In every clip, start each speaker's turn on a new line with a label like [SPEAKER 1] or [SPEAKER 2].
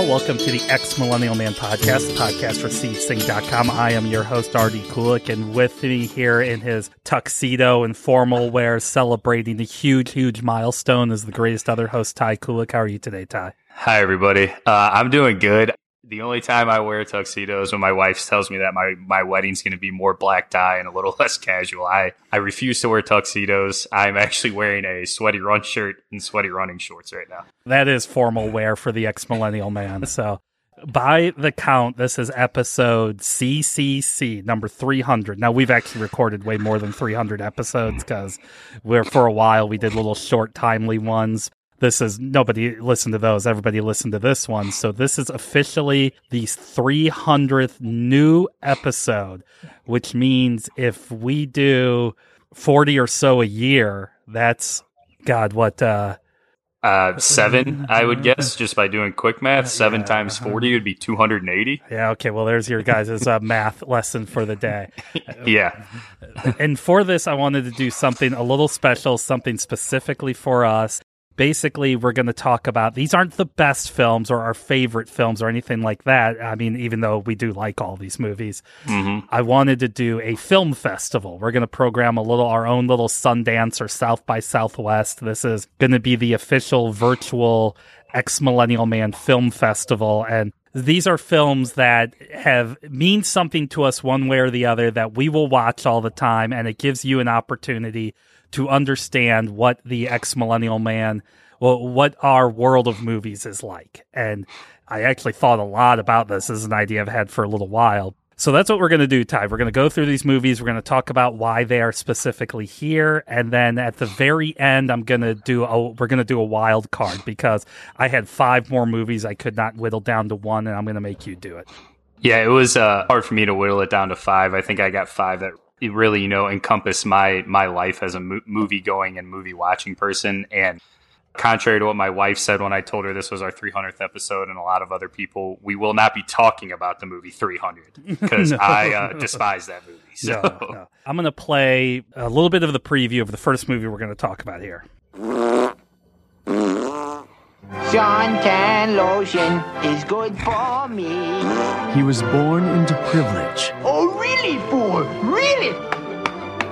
[SPEAKER 1] all. Welcome to the X Millennial Man podcast, the podcast for SeedSync.com. I am your host, Artie Kulik, and with me here in his tuxedo and formal wear, celebrating the huge, huge milestone, is the greatest other host, Ty Kulik. How are you today, Ty?
[SPEAKER 2] Hi, everybody. Uh, I'm doing good. The only time I wear tuxedos when my wife tells me that my, my wedding's going to be more black tie and a little less casual. I, I refuse to wear tuxedos. I'm actually wearing a sweaty run shirt and sweaty running shorts right now.
[SPEAKER 1] That is formal wear for the ex millennial man. So, by the count, this is episode CCC number 300. Now, we've actually recorded way more than 300 episodes because we're for a while we did little short, timely ones this is nobody listened to those. Everybody listened to this one. So this is officially the 300th new episode, which means if we do 40 or so a year, that's God, what, uh,
[SPEAKER 2] uh, seven, I would guess, just by doing quick math. Seven yeah, times 40 would be 280.
[SPEAKER 1] Yeah, okay. Well, there's your guys' uh, math lesson for the day.
[SPEAKER 2] yeah.
[SPEAKER 1] And for this, I wanted to do something a little special, something specifically for us basically we're going to talk about these aren't the best films or our favorite films or anything like that. I mean, even though we do like all these movies, mm-hmm. I wanted to do a film festival. We're going to program a little our own little Sundance or South by Southwest. This is going to be the official virtual ex millennial man film festival and these are films that have mean something to us one way or the other that we will watch all the time and it gives you an opportunity to understand what the ex millennial man, well, what our world of movies is like. And I actually thought a lot about this. as an idea I've had for a little while. So that's what we're going to do, Ty. We're going to go through these movies. We're going to talk about why they are specifically here, and then at the very end, I'm going to do a we're going to do a wild card because I had five more movies I could not whittle down to one, and I'm going to make you do it.
[SPEAKER 2] Yeah, it was uh, hard for me to whittle it down to five. I think I got five that really you know encompass my my life as a mo- movie going and movie watching person and contrary to what my wife said when I told her this was our 300th episode and a lot of other people, we will not be talking about the movie 300 because no. I uh, despise that movie. So. No, no.
[SPEAKER 1] I'm going to play a little bit of the preview of the first movie we're going to talk about here. Suntan lotion is good for me.
[SPEAKER 3] He was born into privilege.
[SPEAKER 4] Oh, really, fool? Really?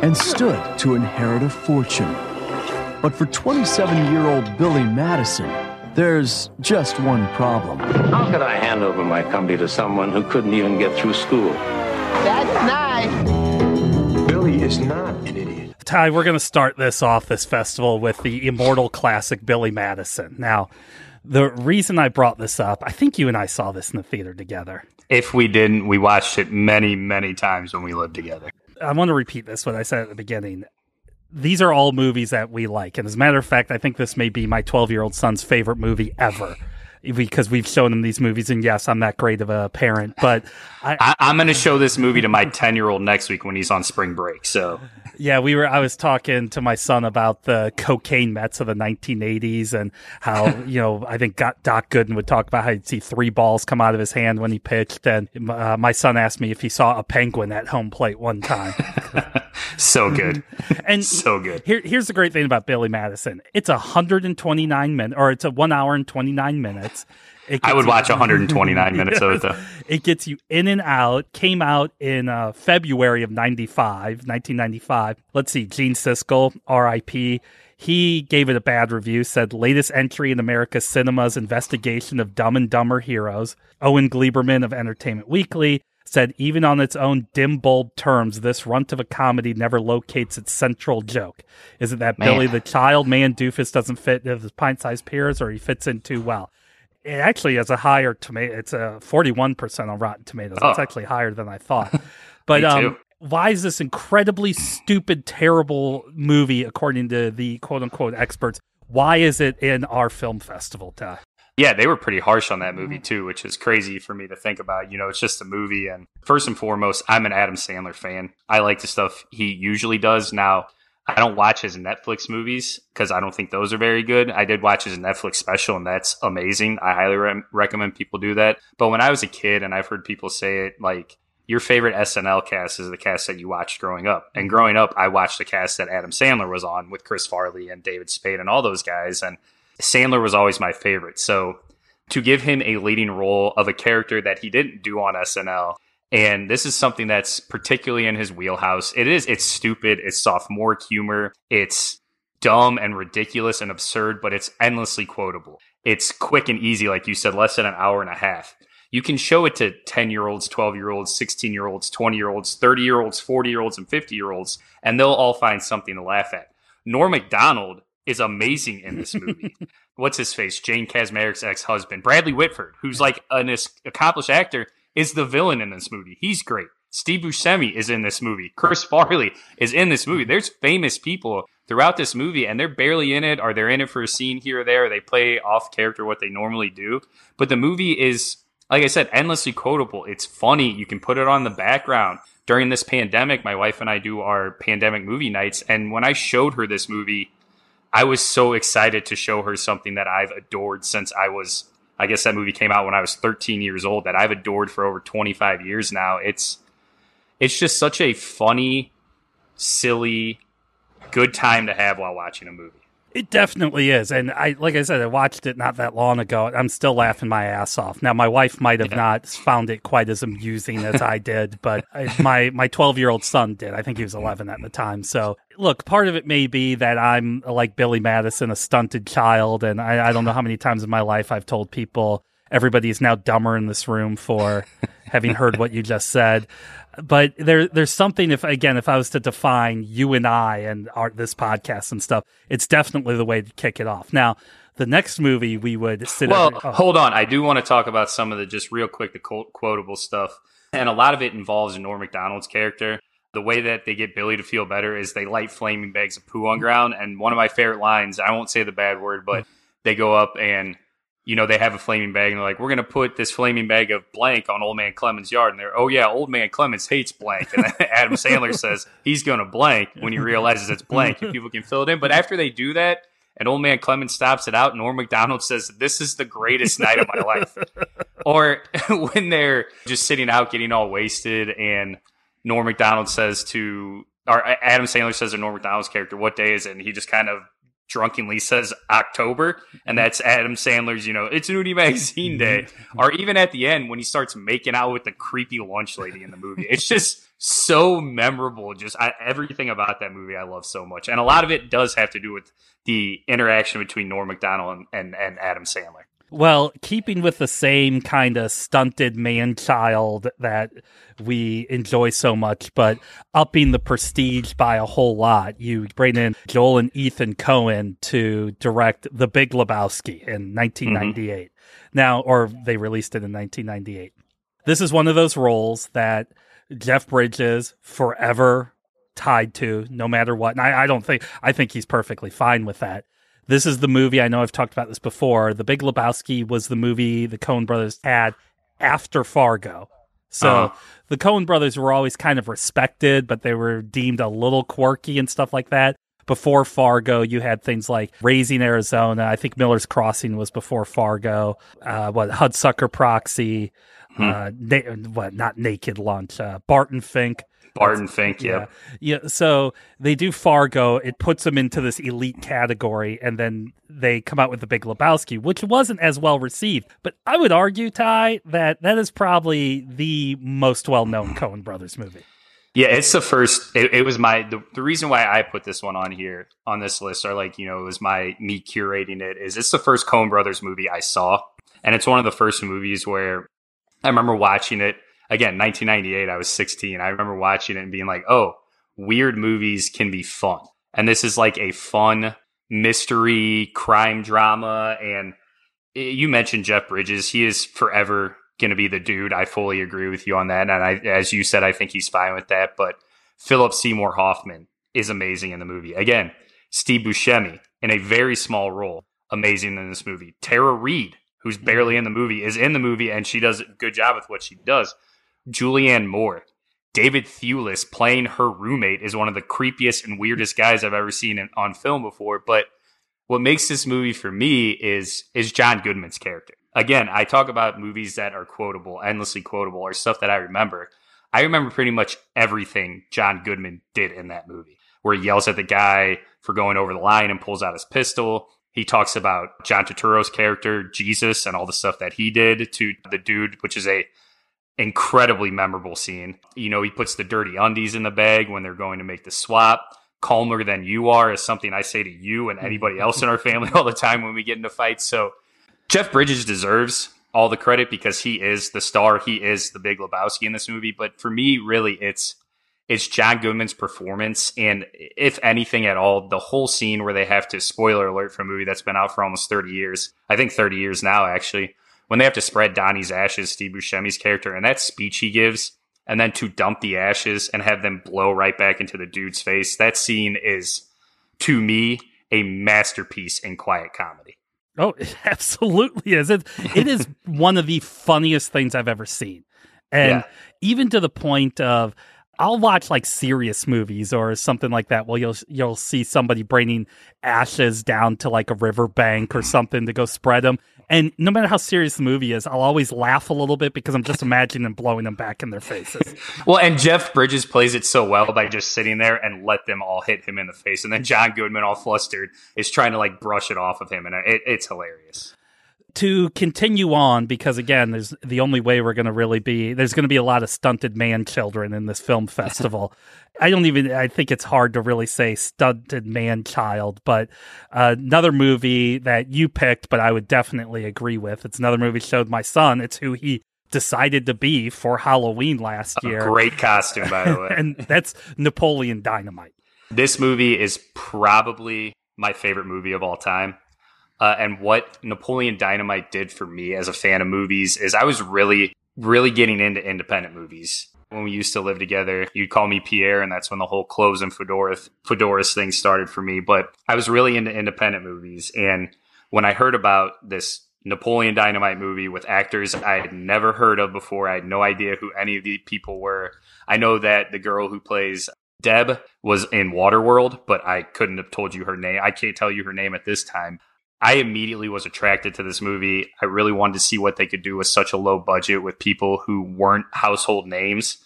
[SPEAKER 3] And stood to inherit a fortune. But for 27 year old Billy Madison, there's just one problem.
[SPEAKER 5] How could I hand over my company to someone who couldn't even get through school?
[SPEAKER 4] That's nice.
[SPEAKER 6] Billy is not an idiot.
[SPEAKER 1] Ty, we're going to start this off, this festival, with the immortal classic Billy Madison. Now, the reason I brought this up, I think you and I saw this in the theater together.
[SPEAKER 2] If we didn't, we watched it many, many times when we lived together.
[SPEAKER 1] I want to repeat this, what I said at the beginning. These are all movies that we like. And as a matter of fact, I think this may be my 12 year old son's favorite movie ever because we've shown them these movies. And yes, I'm that great of a parent, but
[SPEAKER 2] I, am going to show this movie to my 10 year old next week when he's on spring break. So
[SPEAKER 1] yeah, we were. I was talking to my son about the cocaine Mets of the 1980s and how you know I think Doc Gooden would talk about how he'd see three balls come out of his hand when he pitched, and uh, my son asked me if he saw a penguin at home plate one time.
[SPEAKER 2] so good,
[SPEAKER 1] and
[SPEAKER 2] so good.
[SPEAKER 1] Here, here's the great thing about Billy Madison: it's 129 minutes, or it's a one hour and 29 minutes.
[SPEAKER 2] I would watch 129 minutes of it though.
[SPEAKER 1] It gets you in and out. Came out in uh, February of 95, 1995. Let's see, Gene Siskel, R.I.P. He gave it a bad review, said latest entry in America's cinema's investigation of Dumb and Dumber heroes. Owen Gleiberman of Entertainment Weekly said even on its own dim bulb terms this runt of a comedy never locates its central joke is it that man. billy the child man doofus doesn't fit his pint-sized peers or he fits in too well it actually has a higher tomato. It's a forty-one percent on Rotten Tomatoes. Oh. It's actually higher than I thought. But um, why is this incredibly stupid, terrible movie, according to the quote-unquote experts? Why is it in our film festival?
[SPEAKER 2] Yeah, they were pretty harsh on that movie too, which is crazy for me to think about. You know, it's just a movie, and first and foremost, I'm an Adam Sandler fan. I like the stuff he usually does. Now, I don't watch his Netflix movies because I don't think those are very good. I did watch his Netflix special, and that's amazing. I highly re- recommend people do that. But when I was a kid, and I've heard people say it, like your favorite SNL cast is the cast that you watched growing up. And mm-hmm. growing up, I watched the cast that Adam Sandler was on with Chris Farley and David Spade and all those guys. And Sandler was always my favorite. So to give him a leading role of a character that he didn't do on SNL. And this is something that's particularly in his wheelhouse. It is, it's stupid, it's sophomoric humor, it's dumb and ridiculous and absurd, but it's endlessly quotable. It's quick and easy, like you said, less than an hour and a half. You can show it to 10 year olds, 12 year olds, 16 year olds, 20 year olds, 30 year olds, 40 year olds, and 50 year olds, and they'll all find something to laugh at. Norm Macdonald is amazing in this movie. What's his face? Jane Kaczmarek's ex husband, Bradley Whitford, who's like an accomplished actor, is the villain in this movie. He's great. Steve Buscemi is in this movie. Chris Farley is in this movie. There's famous people throughout this movie, and they're barely in it, or they're in it for a scene here or there. They play off character what they normally do. But the movie is, like I said, endlessly quotable. It's funny. You can put it on the background. During this pandemic, my wife and I do our pandemic movie nights. And when I showed her this movie, I was so excited to show her something that I've adored since I was I guess that movie came out when I was 13 years old that I've adored for over 25 years now. It's it's just such a funny, silly, good time to have while watching a movie.
[SPEAKER 1] It definitely is, and I like I said, I watched it not that long ago. I'm still laughing my ass off. Now, my wife might have yeah. not found it quite as amusing as I did, but I, my my 12 year old son did. I think he was 11 at the time. So, look, part of it may be that I'm like Billy Madison, a stunted child, and I, I don't know how many times in my life I've told people everybody is now dumber in this room for having heard what you just said but there there's something if again if I was to define you and I and our, this podcast and stuff, it's definitely the way to kick it off. Now, the next movie we would sit.
[SPEAKER 2] Well, oh. hold on, I do want to talk about some of the just real quick the quotable stuff, and a lot of it involves Norm Macdonald's character. The way that they get Billy to feel better is they light flaming bags of poo on mm-hmm. ground, and one of my favorite lines. I won't say the bad word, but they go up and you know, they have a flaming bag and they're like, we're going to put this flaming bag of blank on Old Man Clemens' yard. And they're, oh, yeah, Old Man Clemens hates blank. And Adam Sandler says he's going to blank when he realizes it's blank and people can fill it in. But after they do that, and Old Man Clemens stops it out, Norm Macdonald says, This is the greatest night of my life. Or when they're just sitting out getting all wasted, and Norm Macdonald says to, or Adam Sandler says to Norm Macdonald's character, What day is it? And he just kind of drunkenly says October, and mm-hmm. that's Adam Sandler's, you know, it's Nudie Magazine mm-hmm. Day. or even at the end when he starts making out with the creepy lunch lady in the movie. It's just so memorable. Just I, everything about that movie I love so much. And a lot of it does have to do with the interaction between Norm Macdonald and, and, and Adam Sandler.
[SPEAKER 1] Well, keeping with the same kind of stunted man child that we enjoy so much, but upping the prestige by a whole lot, you bring in Joel and Ethan Coen to direct The Big Lebowski in 1998. Mm-hmm. Now, or they released it in 1998. This is one of those roles that Jeff Bridges forever tied to, no matter what. And I, I don't think I think he's perfectly fine with that. This is the movie. I know I've talked about this before. The Big Lebowski was the movie the Coen brothers had after Fargo. So uh-huh. the Coen brothers were always kind of respected, but they were deemed a little quirky and stuff like that. Before Fargo, you had things like Raising Arizona. I think Miller's Crossing was before Fargo. Uh, what Hudsucker Proxy? Hmm. Uh, na- what not Naked Lunch? Uh, Barton Fink.
[SPEAKER 2] Barton Fink, yeah.
[SPEAKER 1] yeah. Yeah. So they do Fargo. It puts them into this elite category, and then they come out with the Big Lebowski, which wasn't as well received. But I would argue, Ty, that that is probably the most well known Coen Brothers movie.
[SPEAKER 2] Yeah, it's the first. It, it was my the, the reason why I put this one on here on this list, or like you know, it was my me curating it. Is it's the first Coen Brothers movie I saw, and it's one of the first movies where I remember watching it again, 1998, I was 16. I remember watching it and being like, oh, weird movies can be fun. And this is like a fun mystery crime drama. And you mentioned Jeff Bridges. He is forever going to be the dude. I fully agree with you on that. And I, as you said, I think he's fine with that. But Philip Seymour Hoffman is amazing in the movie. Again, Steve Buscemi in a very small role, amazing in this movie. Tara Reid, who's barely in the movie, is in the movie and she does a good job with what she does. Julianne Moore. David Thewlis playing her roommate is one of the creepiest and weirdest guys I've ever seen in, on film before. But what makes this movie for me is is John Goodman's character. Again, I talk about movies that are quotable, endlessly quotable, or stuff that I remember. I remember pretty much everything John Goodman did in that movie, where he yells at the guy for going over the line and pulls out his pistol. He talks about John Turturro's character, Jesus, and all the stuff that he did to the dude, which is a incredibly memorable scene. You know, he puts the dirty undies in the bag when they're going to make the swap. Calmer than you are is something I say to you and anybody mm. else in our family all the time when we get into fights. So Jeff Bridges deserves all the credit because he is the star. He is the big Lebowski in this movie. But for me, really, it's it's John Goodman's performance, and if anything at all, the whole scene where they have to spoiler alert for a movie that's been out for almost thirty years. I think thirty years now, actually. When they have to spread Donnie's ashes, Steve Buscemi's character, and that speech he gives, and then to dump the ashes and have them blow right back into the dude's face. That scene is, to me, a masterpiece in quiet comedy.
[SPEAKER 1] Oh, it absolutely is. It, it is one of the funniest things I've ever seen. And
[SPEAKER 2] Yeah.
[SPEAKER 1] even to the point of I'll watch like serious movies or something like that. Well, you'll you'll see somebody bringing ashes down to like a riverbank or something to go spread them. And no matter how serious the movie is, I'll always laugh a little bit because I'm just imagining them blowing them back in their faces.
[SPEAKER 2] Well, and Jeff Bridges plays it so well by just sitting there and let them all hit him in the face, and then John Goodman, all flustered, is trying to like brush it off of him, and it, it's hilarious.
[SPEAKER 1] To continue on because again there's the only way we're going to really be there's going to be a lot of stunted man children in this film festival. I don't even i think it's hard to really say stunted man child but uh, another movie that you picked but i would definitely agree with. It's another movie showed my son. It's who he decided to be for halloween last year.
[SPEAKER 2] Great costume, by the way.
[SPEAKER 1] and that's napoleon dynamite.
[SPEAKER 2] This movie is probably my favorite movie of all time. Uh, and what Napoleon Dynamite did for me as a fan of movies is I was really, really getting into independent movies. When we used to live together, you'd call me Pierre, and that's when the whole clothes and fedora fedoras thing started for me. But I was really into independent movies, and when I heard about this Napoleon Dynamite movie with actors I had never heard of before, I had no idea who any of these people were. I know that the girl who plays Deb was in Waterworld, but I couldn't have told you her name. I can't tell you her name at this time. I immediately was attracted to this movie. I really wanted to see what they could do with such a low budget with people who weren't household names.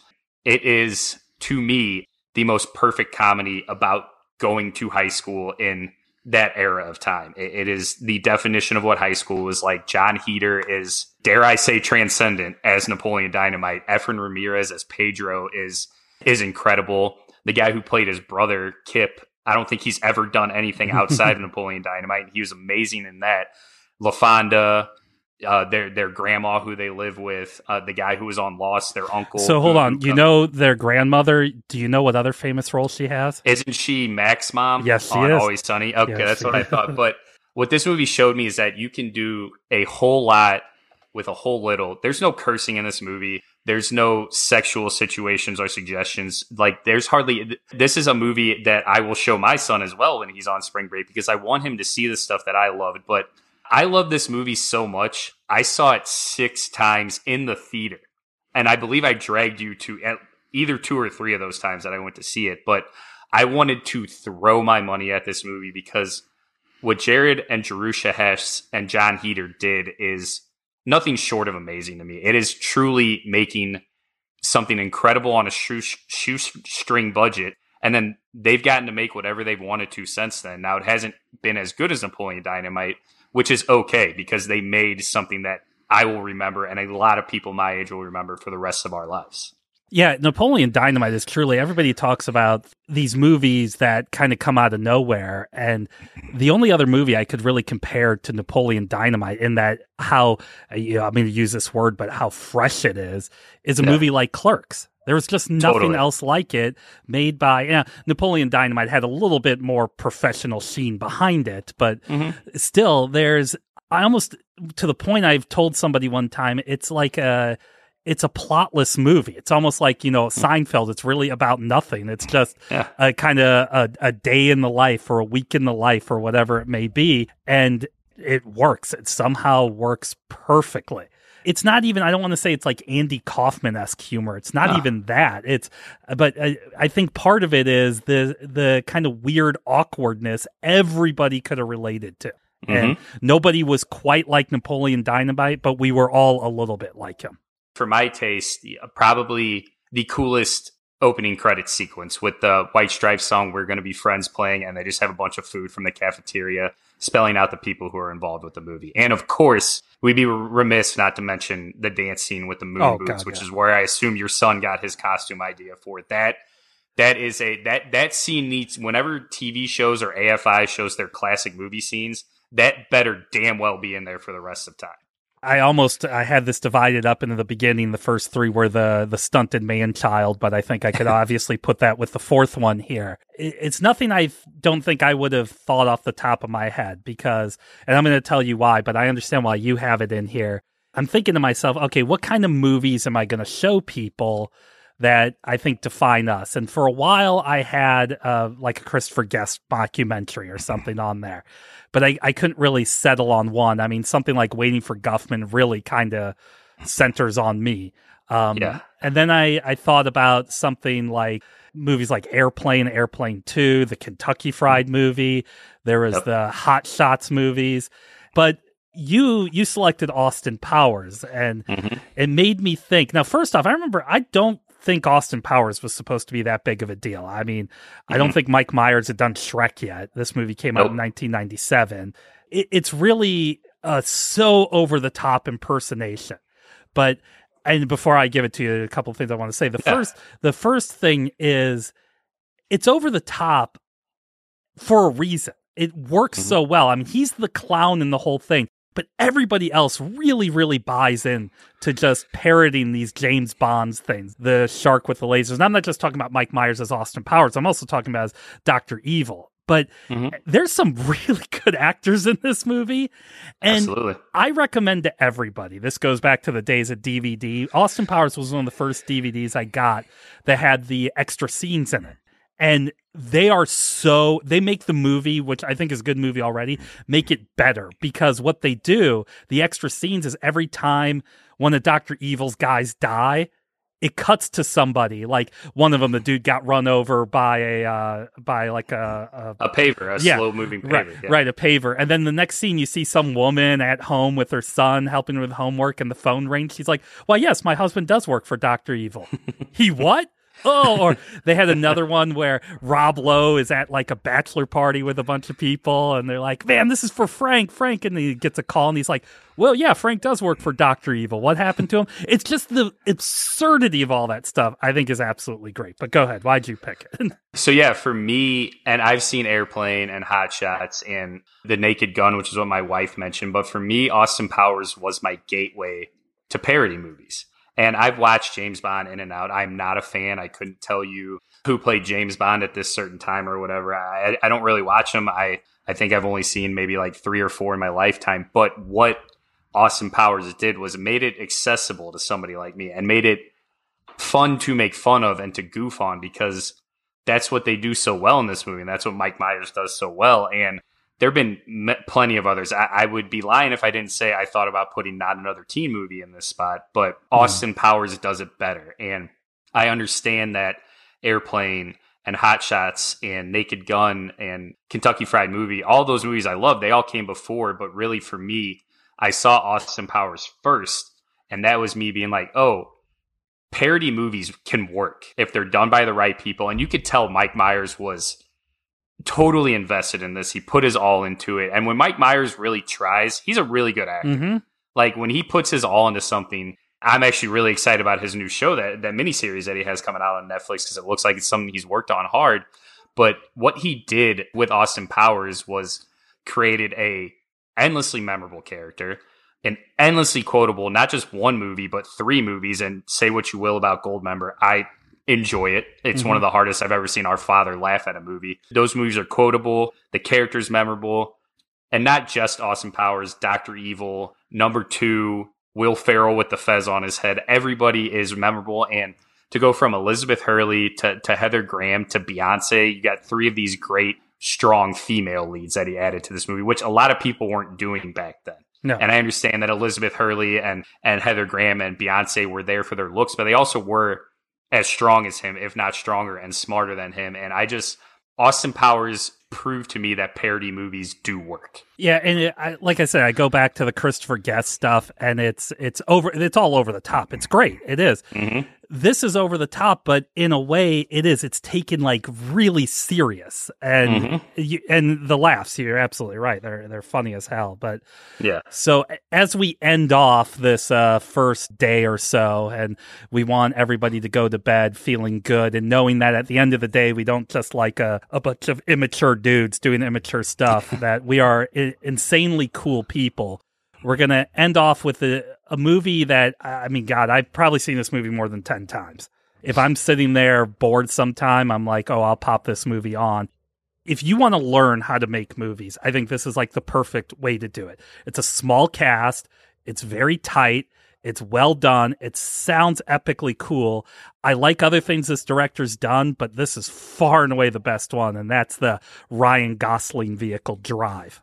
[SPEAKER 2] It is, to me, the most perfect comedy about going to high school in that era of time. It, it is the definition of what high school was like. Jon Heder is, dare I say, transcendent as Napoleon Dynamite. Efren Ramirez as Pedro is is incredible. The guy who played his brother, Kip, I don't think he's ever done anything outside of Napoleon Dynamite. He was amazing in that. LaFawnduh, uh, their their grandma who they live with, uh, the guy who was on Lost, their uncle.
[SPEAKER 1] so hold
[SPEAKER 2] who-
[SPEAKER 1] on you know their grandmother do you know what other famous role she has
[SPEAKER 2] Isn't she Mac's mom?
[SPEAKER 1] Yes, she
[SPEAKER 2] on
[SPEAKER 1] is.
[SPEAKER 2] Always Sunny. Okay,
[SPEAKER 1] Yes,
[SPEAKER 2] that's what I thought. But what this movie showed me is that you can do a whole lot with a whole little. There's no cursing in this movie. There's no sexual situations or suggestions. Like there's hardly. This is a movie that I will show my son as well when he's on spring break because I want him to see the stuff that I loved. But I love this movie so much. I saw it six times in the theater, and I believe I dragged you to either two or three of those times that I went to see it. But I wanted to throw my money at this movie because what Jared and Jerusha Hess and Jon Heder did is nothing short of amazing to me. It is truly making something incredible on a shoe, shoestring budget. And then they've gotten to make whatever they've wanted to since then. Now, it hasn't been as good as Napoleon Dynamite, which is okay because they made something that I will remember and a lot of people my age will remember for the rest of our lives.
[SPEAKER 1] Yeah, Napoleon Dynamite is truly everybody talks about these movies that kind of come out of nowhere and the only other movie I could really compare to Napoleon Dynamite in that how you know, I'm going to use this word but how fresh it is is a
[SPEAKER 2] Yeah.
[SPEAKER 1] movie like Clerks. There was just nothing
[SPEAKER 2] Totally.
[SPEAKER 1] else like it made by yeah, Napoleon Dynamite had a little bit more professional sheen behind it, but mm-hmm. still there's I almost to the point I've told somebody one time it's like a it's a plotless movie. It's almost like, you know, Seinfeld. It's really about nothing. It's just
[SPEAKER 2] Yeah.
[SPEAKER 1] a kind of a, a day in the life or a week in the life or whatever it may be. And it works. It somehow works perfectly. It's not even, I don't want to say it's like Andy Kaufman esque humor. It's not
[SPEAKER 2] Ah.
[SPEAKER 1] even that. It's, but I, I think part of it is the, the kind of weird awkwardness everybody could have related to. And nobody was quite like Napoleon Dynamite, but we were all a little bit like him.
[SPEAKER 2] For my taste, probably the coolest opening credit sequence with the White Stripes song "We're Gonna Be Friends" playing, and they just have a bunch of food from the cafeteria, spelling out the people who are involved with the movie. And of course, we'd be remiss not to mention the dance scene with the moon
[SPEAKER 1] Oh,
[SPEAKER 2] boots,
[SPEAKER 1] God,
[SPEAKER 2] which
[SPEAKER 1] yeah.
[SPEAKER 2] is where I assume your son got his costume idea for it. That that is a that that scene needs whenever TV shows or AFI shows their classic movie scenes, that better damn well be in there for the rest of time.
[SPEAKER 1] I almost I had this divided up into the beginning. The first three were the the stunted man child, but I think I could obviously put that with the fourth one here. It's nothing I don't think I would have thought off the top of my head because, and I'm going to tell you why, but I understand why you have it in here. I'm thinking to myself, okay, what kind of movies am I going to show people that I think define us? And for a while, I had uh, like a Christopher Guest mockumentary or something on there but I, I couldn't really settle on one. I mean, something like Waiting for Guffman really kind of centers on me. Um,
[SPEAKER 2] Yeah.
[SPEAKER 1] And then I, I thought about something like movies like Airplane, Airplane 2, the Kentucky Fried movie. There was
[SPEAKER 2] Yep.
[SPEAKER 1] the Hot Shots movies. But you you selected Austin Powers and
[SPEAKER 2] Mhm.
[SPEAKER 1] it made me think. Now, first off, I remember I don't think Austin Powers was supposed to be that big of a deal. I mean, I don't think Mike Myers had done Shrek yet. This movie came out in 1997. It, it's really a so over the top impersonation. But and before I give it to you, a couple of things I want to say. The
[SPEAKER 2] Yeah.
[SPEAKER 1] first the first thing is it's over the top for a reason. It works
[SPEAKER 2] Mhm.
[SPEAKER 1] so well. I mean, he's the clown in the whole thing, but everybody else really, really buys in to just parroting these James Bonds things. The shark with the lasers. And I'm not just talking about Mike Myers as Austin Powers. I'm also talking about as Doctor Evil. But
[SPEAKER 2] Mhm.
[SPEAKER 1] there's some really good actors in this movie, and
[SPEAKER 2] Absolutely.
[SPEAKER 1] I recommend to everybody. This goes back to the days of DVD. Austin Powers was one of the first DVDs I got that had the extra scenes in it. And they are so they make the movie, which I think is a good movie already, make it better because what they do, the extra scenes is every time one of Dr. Evil's guys die, it cuts to somebody. Like one of them, the dude got run over by a uh by like a, a
[SPEAKER 2] A paver, a
[SPEAKER 1] Yeah,
[SPEAKER 2] slow moving paver.
[SPEAKER 1] Right,
[SPEAKER 2] yeah.
[SPEAKER 1] right, a paver. And then the next scene, you see some woman at home with her son helping with homework, and the phone rings. She's like, "Well, yes, my husband does work for Doctor Evil." he what? Oh, or they had another one where Rob Lowe is at like a bachelor party with a bunch of people, and they're like, "Man, this is for Frank." Frank, and he gets a call, and he's like, "Well, yeah, Frank does work for Doctor Evil. What happened to him?" It's just the absurdity of all that stuff. I think is absolutely great. But go ahead, why'd you pick it?
[SPEAKER 2] So yeah, for me, and I've seen Airplane and Hot Shots and The Naked Gun, which is what my wife mentioned. But for me, Austin Powers was my gateway to parody movies. And I've watched James Bond in and out. I'm not a fan. I couldn't tell you who played James Bond at this certain time or whatever. I, I don't really watch them. I, I think I've only seen maybe like three or four in my lifetime. But what Austin Powers did was made it accessible to somebody like me and made it fun to make fun of and to goof on because that's what they do so well in this movie. And that's what Mike Myers does so well. And there have been m- plenty of others. I, I would be lying if I didn't say I thought about putting not another teen movie in this spot, but hmm. Austin Powers does it better. And I understand that Airplane and Hot Shots and Naked Gun and Kentucky Fried Movie, all those movies I love, they all came before. But really, for me, I saw Austin Powers first. And that was me being like, oh, parody movies can work if they're done by the right people. And you could tell Mike Myers was totally invested in this. He put his all into it. And when Mike Myers really tries, he's a really good actor.
[SPEAKER 1] mm-hmm.
[SPEAKER 2] Like when he puts his all into something, I'm actually really excited about his new show that that miniseries that he has coming out on Netflix because it looks like it's something he's worked on hard. But what he did with Austin Powers was created a endlessly memorable character, an endlessly quotable, not just one movie, but three movies. And say what you will about Goldmember, I enjoy it. It's one mm-hmm. of the hardest I've ever seen our father laugh at a movie. Those movies are quotable, the character's memorable, and not just Austin Powers, Doctor Evil, number two, Will Ferrell with the fez on his head. Everybody is memorable, and to go from Elizabeth Hurley to, to Heather Graham to Beyonce, you got three of these great, strong female leads that he added to this movie, which a lot of people weren't doing back then.
[SPEAKER 1] No.
[SPEAKER 2] And I understand that Elizabeth Hurley and and Heather Graham and Beyonce were there for their looks, but they also were as strong as him, if not stronger and smarter than him. And I just Austin Powers proved to me that parody movies do work.
[SPEAKER 1] Yeah, and it, I, like I said, I go back to the Christopher Guest stuff, and it's it's over. It's all over the top. It's great. It is.
[SPEAKER 2] Mm-hmm.
[SPEAKER 1] This is over the top, but in a way, it is. It's taken like really serious, and
[SPEAKER 2] Mm-hmm.
[SPEAKER 1] you, and the laughs. You're absolutely right. They're they're funny as hell. But
[SPEAKER 2] Yeah.
[SPEAKER 1] so as we end off this uh, first day or so, and we want everybody to go to bed feeling good and knowing that at the end of the day, we don't just like a, a bunch of immature dudes doing immature stuff, that we are I- insanely cool people. We're going to end off with a, a movie that, I mean, God, I've probably seen this movie more than 10 times. If I'm sitting there bored sometime, I'm like, oh, I'll pop this movie on if you want to learn how to make movies, I think this is like the perfect way to do it. It's a small cast, it's very tight, it's well done, it sounds epically cool. I like other things this director's done, but this is far and away the best one, and that's the Ryan Gosling vehicle Drive.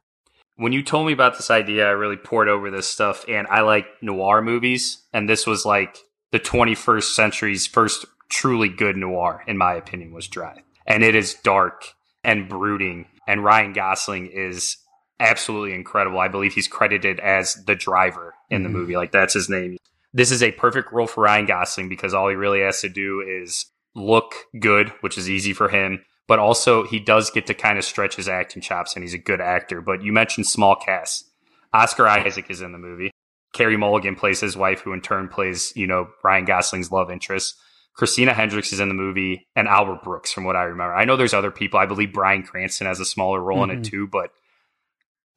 [SPEAKER 2] When you told me about this idea, I really poured over this stuff, and I like noir movies, and this was like the 21st century's first truly good noir, in my opinion, was Drive. And it is dark and brooding, and Ryan Gosling is absolutely incredible. I believe he's credited as the driver in the mm-hmm. movie, like that's his name. This is a perfect role for Ryan Gosling because all he really has to do is look good, which is easy for him. But also, he does get to kind of stretch his acting chops, and he's a good actor. But you mentioned small cast. Oscar Isaac is in the movie. Carey Mulligan plays his wife, who in turn plays, you know, Ryan Gosling's love interest. Christina Hendricks is in the movie, and Albert Brooks, from what I remember. I know there's other people. I believe Bryan Cranston has a smaller role in it mm-hmm. too, but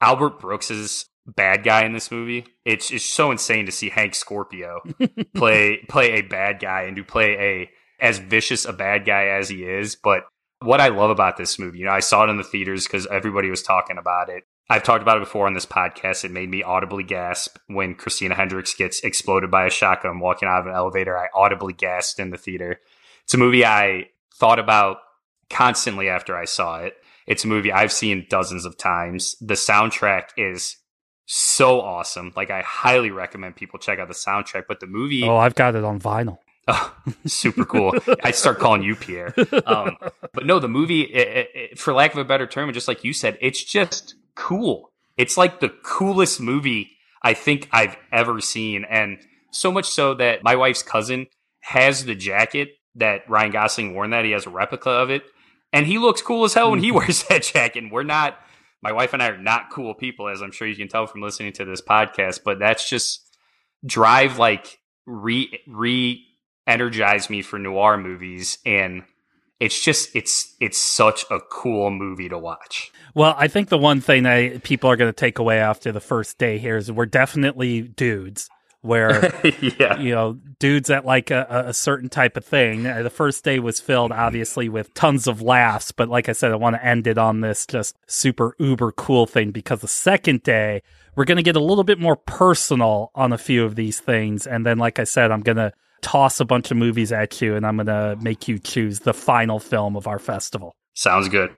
[SPEAKER 2] Albert Brooks is bad guy in this movie. It's it's so insane to see Hank Scorpio play play a bad guy and to play a as vicious a bad guy as he is. But what I love about this movie, you know, I saw it in the theaters because everybody was talking about it. I've talked about it before on this podcast. It made me audibly gasp when Christina Hendricks gets exploded by a shotgun walking out of an elevator. I audibly gasped in the theater. It's a movie I thought about constantly after I saw it. It's a movie I've seen dozens of times. The soundtrack is so awesome. Like I highly recommend people check out the soundtrack. But the movie,
[SPEAKER 1] Oh, I've got it on vinyl.
[SPEAKER 2] Oh, super cool. I start calling you Pierre. Um, but no, the movie, it, it, for lack of a better term, just like you said, it's just cool. It's like the coolest movie I think I've ever seen. And so much so that my wife's cousin has the jacket that Ryan Gosling wore that. He has a replica of it. And he looks cool as hell when he wears that jacket. And we're not, my wife and I are not cool people, as I'm sure you can tell from listening to this podcast. But that's just drive like re re energize me for noir movies and it's just it's it's such a cool movie to watch
[SPEAKER 1] Well, I think the one thing that people are going to take away after the first day here is we're definitely dudes. Where
[SPEAKER 2] yeah
[SPEAKER 1] you know dudes that like a, a certain type of thing. Uh, The first day was filled obviously with tons of laughs, but like I said, I want to end it on this just super uber cool thing because the second day we're going to get a little bit more personal on a few of these things, and then like I said, I'm going to toss a bunch of movies at you, and I'm going to make you choose the final film of our festival.
[SPEAKER 2] sounds good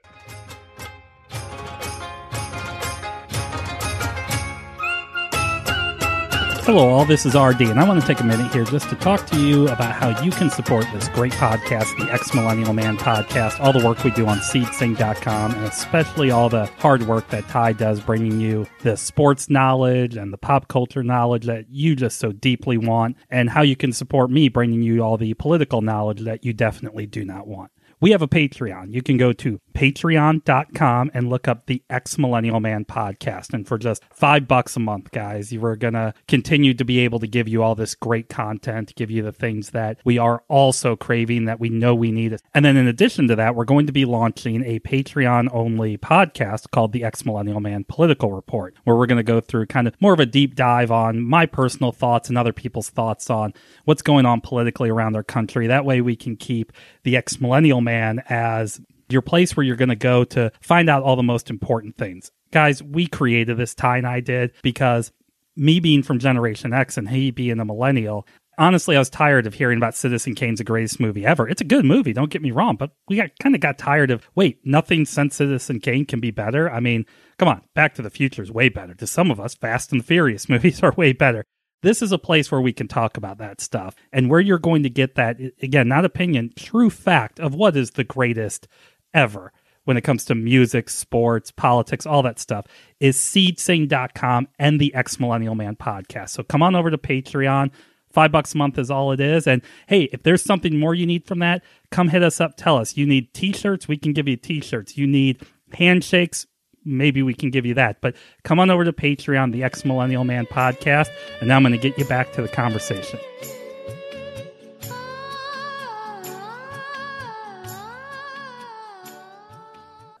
[SPEAKER 1] Hello, all. This is Artie, and I want to take a minute here just to talk to you about how you can support this great podcast, the X Millennial Man podcast, all the work we do on seedsing.com, and especially all the hard work that Ty does bringing you the sports knowledge and the pop culture knowledge that you just so deeply want, and how you can support me bringing you all the political knowledge that you definitely do not want. We have a Patreon. You can go to patreon.com and look up the X Millennial Man podcast. And for just five bucks a month, guys, you are going to continue to be able to give you all this great content, give you the things that we are also craving that we know we need. And then in addition to that, we're going to be launching a Patreon only podcast called the X Millennial Man Political Report, where we're going to go through kind of more of a deep dive on my personal thoughts and other people's thoughts on what's going on politically around our country. That way we can keep the X Millennial Man as your place where you're going to go to find out all the most important things. Guys, we created this, Ty and I did, because me being from Generation X and he being a millennial, honestly, I was tired of hearing about Citizen Kane's the greatest movie ever. It's a good movie, don't get me wrong, but we got kind of got tired of wait, nothing since Citizen Kane can be better. I mean, come on, Back to the Future is way better. To some of us, Fast and Furious movies are way better. This is a place where we can talk about that stuff and where you're going to get that again, not opinion, true fact of what is the greatest ever. when it comes to music, sports, politics, all that stuff is seedsing.com and the X Millennial Man podcast. So come on over to Patreon. Five bucks a month is all it is. And hey, if there's something more you need from that, come hit us up. Tell us. You need t shirts? We can give you t shirts. You need handshakes? Maybe we can give you that. But come on over to Patreon, the X Millennial Man podcast. And now I'm going to get you back to the conversation.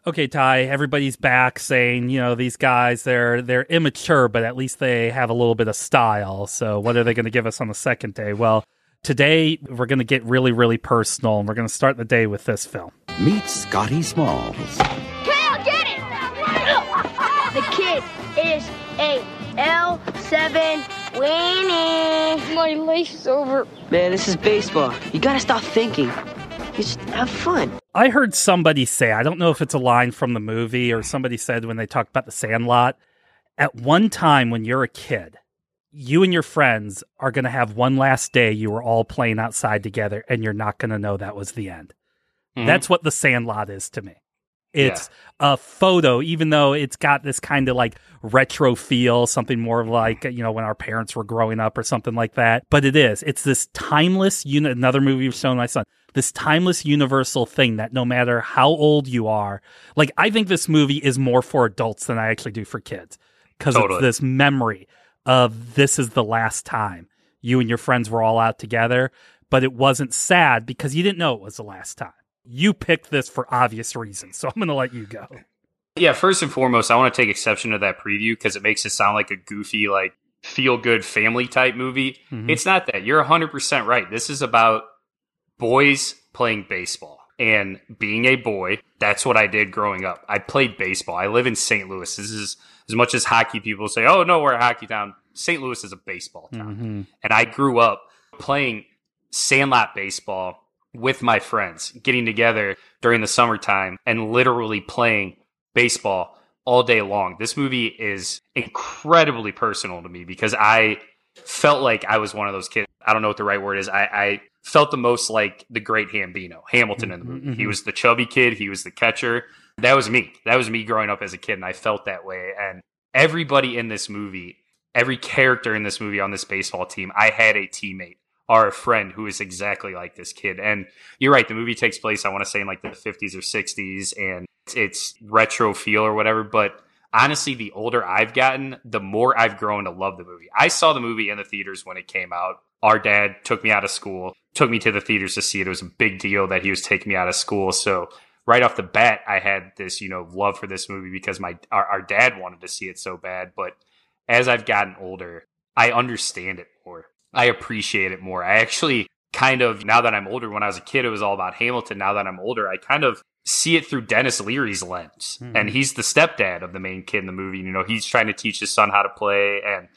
[SPEAKER 1] Okay, Ty, everybody's back saying, you know, these guys they're they're immature, but at least they have a little bit of style. So what are they going to give us on the second day? Well, today we're going to get really really personal and we're going to start the day with this film.
[SPEAKER 7] Meet Scotty Smalls.
[SPEAKER 8] Is a L7 weenie. My leash is over.
[SPEAKER 9] Man, this is baseball. You gotta stop thinking. You just have fun.
[SPEAKER 1] I heard somebody say, I don't know if it's a line from the movie or somebody said when they talked about the Sandlot, at one time when you're a kid, you and your friends are going to have one last day you were all playing outside together and you're not going to know that was the end.
[SPEAKER 2] Mhm.
[SPEAKER 1] That's what the Sandlot is to me. It's a photo, even though it's got this kind of like retro feel, something more like, you know, when our parents were growing up or something like that. But it is. It's this timeless unit. Another movie you've shown my son. This timeless universal thing that no matter how old you are, like I think this movie is more for adults than I actually do for kids because
[SPEAKER 2] Totally.
[SPEAKER 1] it's this memory of this is the last time you and your friends were all out together, but it wasn't sad because you didn't know it was the last time. You picked this for obvious reasons, so I'm going to let you go.
[SPEAKER 2] Yeah, first and foremost, I want to take exception to that preview because it makes it sound like a goofy, like feel good family type movie.
[SPEAKER 1] Mhm.
[SPEAKER 2] It's not that. You're 100% right. This is about boys playing baseball and being a boy. That's what I did growing up. I played baseball. I live in St. Louis. This is as much as hockey people say, oh, no, we're a hockey town. St. Louis is a baseball town.
[SPEAKER 1] Mm-hmm.
[SPEAKER 2] And I grew up playing sandlot baseball with my friends, getting together during the summertime and literally playing baseball all day long. This movie is incredibly personal to me because I felt like I was one of those kids. I don't know what the right word is. I, I felt the most like the great Hambino, Hamilton in the movie. Mm-hmm, he mm-hmm. was the chubby kid, he was the catcher. That was me. That was me growing up as a kid, and I felt that way. And everybody in this movie, every character in this movie on this baseball team, I had a teammate or a friend who is exactly like this kid. And you're right, the movie takes place, I want to say, in like the 50s or 60s, and it's, retro feel or whatever. But honestly, the older I've gotten, the more I've grown to love the movie. I saw the movie in the theaters when it came out. Our dad took me out of school, took me to the theaters to see it. It was a big deal that he was taking me out of school. So right off the bat, I had this, you know, love for this movie because my our, our dad wanted to see it so bad. But as I've gotten older, I understand it. I appreciate it more. I actually kind of now that I'm older, when I was a kid, it was all about Hamilton. Now that I'm older, I kind of see it through Denis Leary's lens. Hmm. And he's the stepdad of the main kid in the movie. You know, he's trying to teach his son how to play and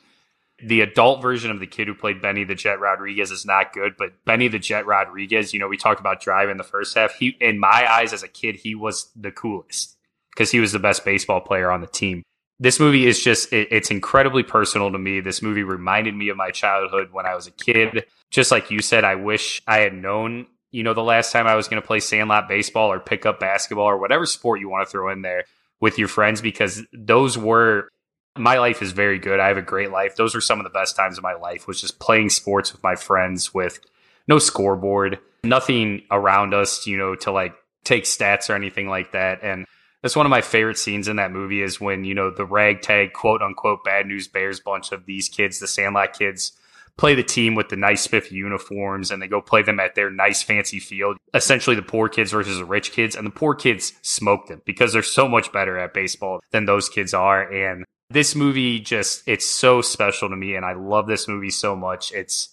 [SPEAKER 2] the adult version of the kid who played Benny the Jet Rodriguez is not good, but Benny the Jet Rodriguez, you know, we talked about Drive in the first half. He, in my eyes as a kid, he was the coolest because he was the best baseball player on the team. This movie is just, it, it's incredibly personal to me. This movie reminded me of my childhood when I was a kid. Just like you said, I wish I had known, you know, the last time I was going to play sandlot baseball or pick up basketball or whatever sport you want to throw in there with your friends because those were my life is very good. I have a great life. Those were some of the best times of my life was just playing sports with my friends with no scoreboard, nothing around us, you know, to like take stats or anything like that. And that's one of my favorite scenes in that movie is when, you know, the ragtag quote unquote bad news bears bunch of these kids, the Sandlot kids, play the team with the nice spiffy uniforms and they go play them at their nice fancy field. Essentially the poor kids versus the rich kids. And the poor kids smoke them because they're so much better at baseball than those kids are. And this movie just it's so special to me and I love this movie so much. It's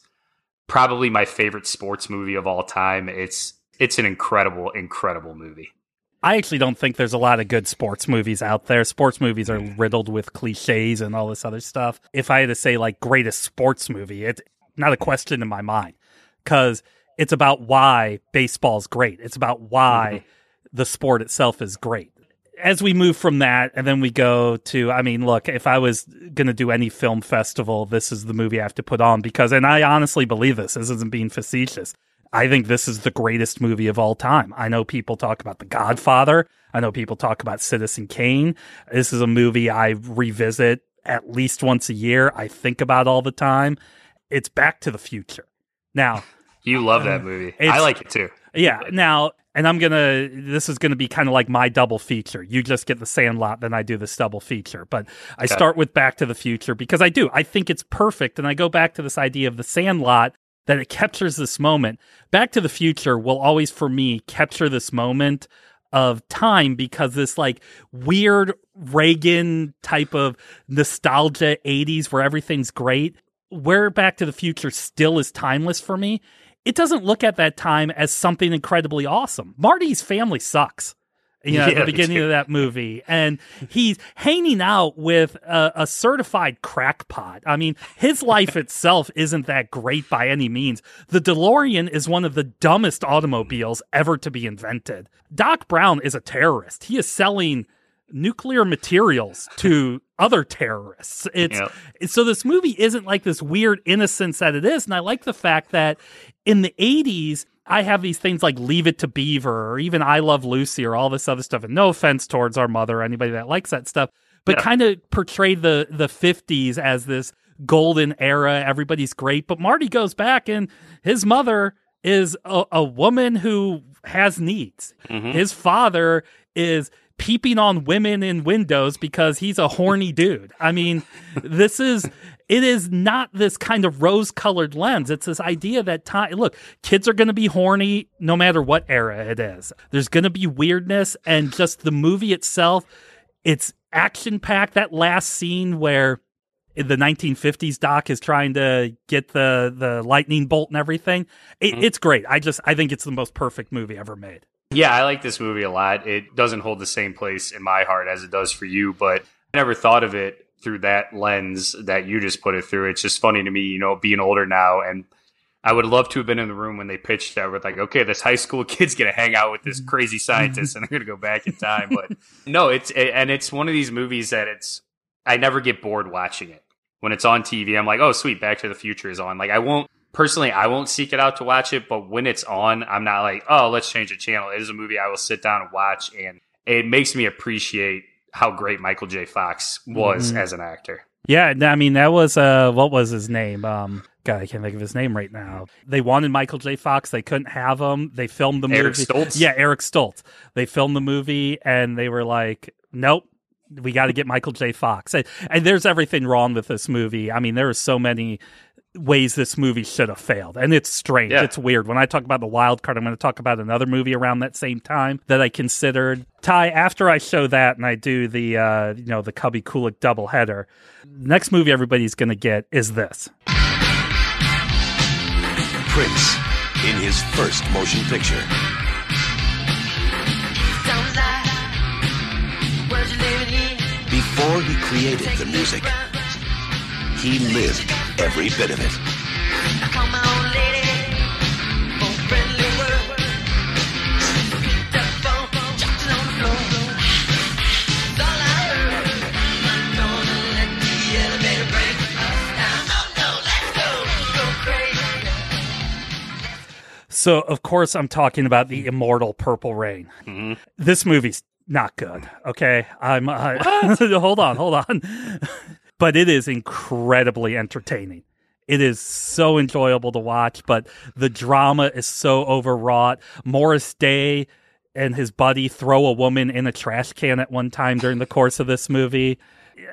[SPEAKER 2] probably my favorite sports movie of all time. It's it's an incredible incredible movie.
[SPEAKER 1] I actually don't think there's a lot of good sports movies out there. Sports movies are riddled with cliches and all this other stuff. If I had to say like greatest sports movie, it's not a question in my mind because it's about why baseball's great. It's about why mm-hmm. the sport itself is great. As we move from that, and then we go to, I mean, look, if I was going to do any film festival, this is the movie I have to put on because, and I honestly believe this, this isn't being facetious. I think this is the greatest movie of all time. I know people talk about The Godfather. I know people talk about Citizen Kane. This is a movie I revisit at least once a year. I think about all the time. It's Back to the Future. Now,
[SPEAKER 2] You love that uh, movie. I like it too.
[SPEAKER 1] yeah. Now, and I'm gonna. This is gonna be kind of like my double feature. You just get the Sandlot, then I do this double feature. But I
[SPEAKER 2] Okay.
[SPEAKER 1] start with Back to the Future because I do. I think it's perfect, and I go back to this idea of the Sandlot that it captures this moment. Back to the Future will always, for me, capture this moment of time because this like weird Reagan type of nostalgia 80s where everything's great. Where Back to the Future still is timeless for me, it doesn't look at that time as something incredibly awesome. Marty's family sucks. You know, at
[SPEAKER 2] Yeah,
[SPEAKER 1] the beginning of that movie, and he's hanging out with a, a certified crackpot. I mean, his life itself isn't that great by any means. The DeLorean is one of the dumbest automobiles ever to be invented. Doc Brown is a terrorist. He is selling nuclear materials to other terrorists. It's
[SPEAKER 2] Yep.
[SPEAKER 1] so this movie isn't like this weird innocence that it is. And I like the fact that in the 80s, I have these things like Leave It to Beaver or even I Love Lucy or all this other stuff. And no offense towards our mother or anybody that likes that stuff, but
[SPEAKER 2] Yeah.
[SPEAKER 1] kind of portrayed the, the 50s as this golden era. Everybody's great. But Marty goes back and his mother is a, a woman who has needs. Mm-hmm. His father is peeping on women in windows because he's a horny dude. I mean, this is it is not this kind of rose-colored lens. It's this idea that time look, kids are going to be horny no matter what era it is. There's going to be weirdness and just the movie itself it's action packed that last scene where the 1950s doc is trying to get the the lightning bolt and everything. It, mm-hmm. It's great. I just I think it's the most perfect movie ever made.
[SPEAKER 2] Yeah, I like this movie a lot. It doesn't hold the same place in my heart as it does for you, but I never thought of it through that lens that you just put it through. It's just funny to me, you know, being older now and I would love to have been in the room when they pitched that with like, okay, this high school kid's gonna hang out with this crazy scientist and they're gonna go back in time. But no, it's and it's one of these movies that it's I never get bored watching it. When it's on TV, I'm like, oh sweet, Back to the Future is on. Like I won't personally I won't seek it out to watch it, but when it's on, I'm not like, oh, let's change the channel. It is a movie I will sit down and watch and it makes me appreciate how great Michael J. Fox was
[SPEAKER 1] Mhm.
[SPEAKER 2] as an actor.
[SPEAKER 1] Yeah, I mean that was uh what was his name? Um God, I can't think of his name right now. They wanted Michael J. Fox. They couldn't have him. They filmed the movie. Eric.
[SPEAKER 2] Stoltz?
[SPEAKER 1] Yeah, Eric Stoltz. They filmed the movie and they were like, Nope, we got to get Michael J. Fox. And, and there's everything wrong with this movie. I mean, there are so many ways this movie should have failed. And it's strange.
[SPEAKER 2] Yeah.
[SPEAKER 1] It's weird. When I talk about the wild card, I'm going to talk about another movie around that same time that I considered. Ty, after I show that and I do the uh, you know, the Cubby Kulik double header, next movie everybody's going to get is this.
[SPEAKER 6] Prince in his first motion picture. Before he created the music, he lived every bit of it.
[SPEAKER 1] So, of course, I'm talking about the immortal Purple Rain. This movie's not good. Okay, I'm. Uh, hold on, hold on. But it is incredibly entertaining. It is so enjoyable to watch, but the drama is so overwrought. Morris Day and his buddy throw a woman in a trash can at one time during the course of this movie.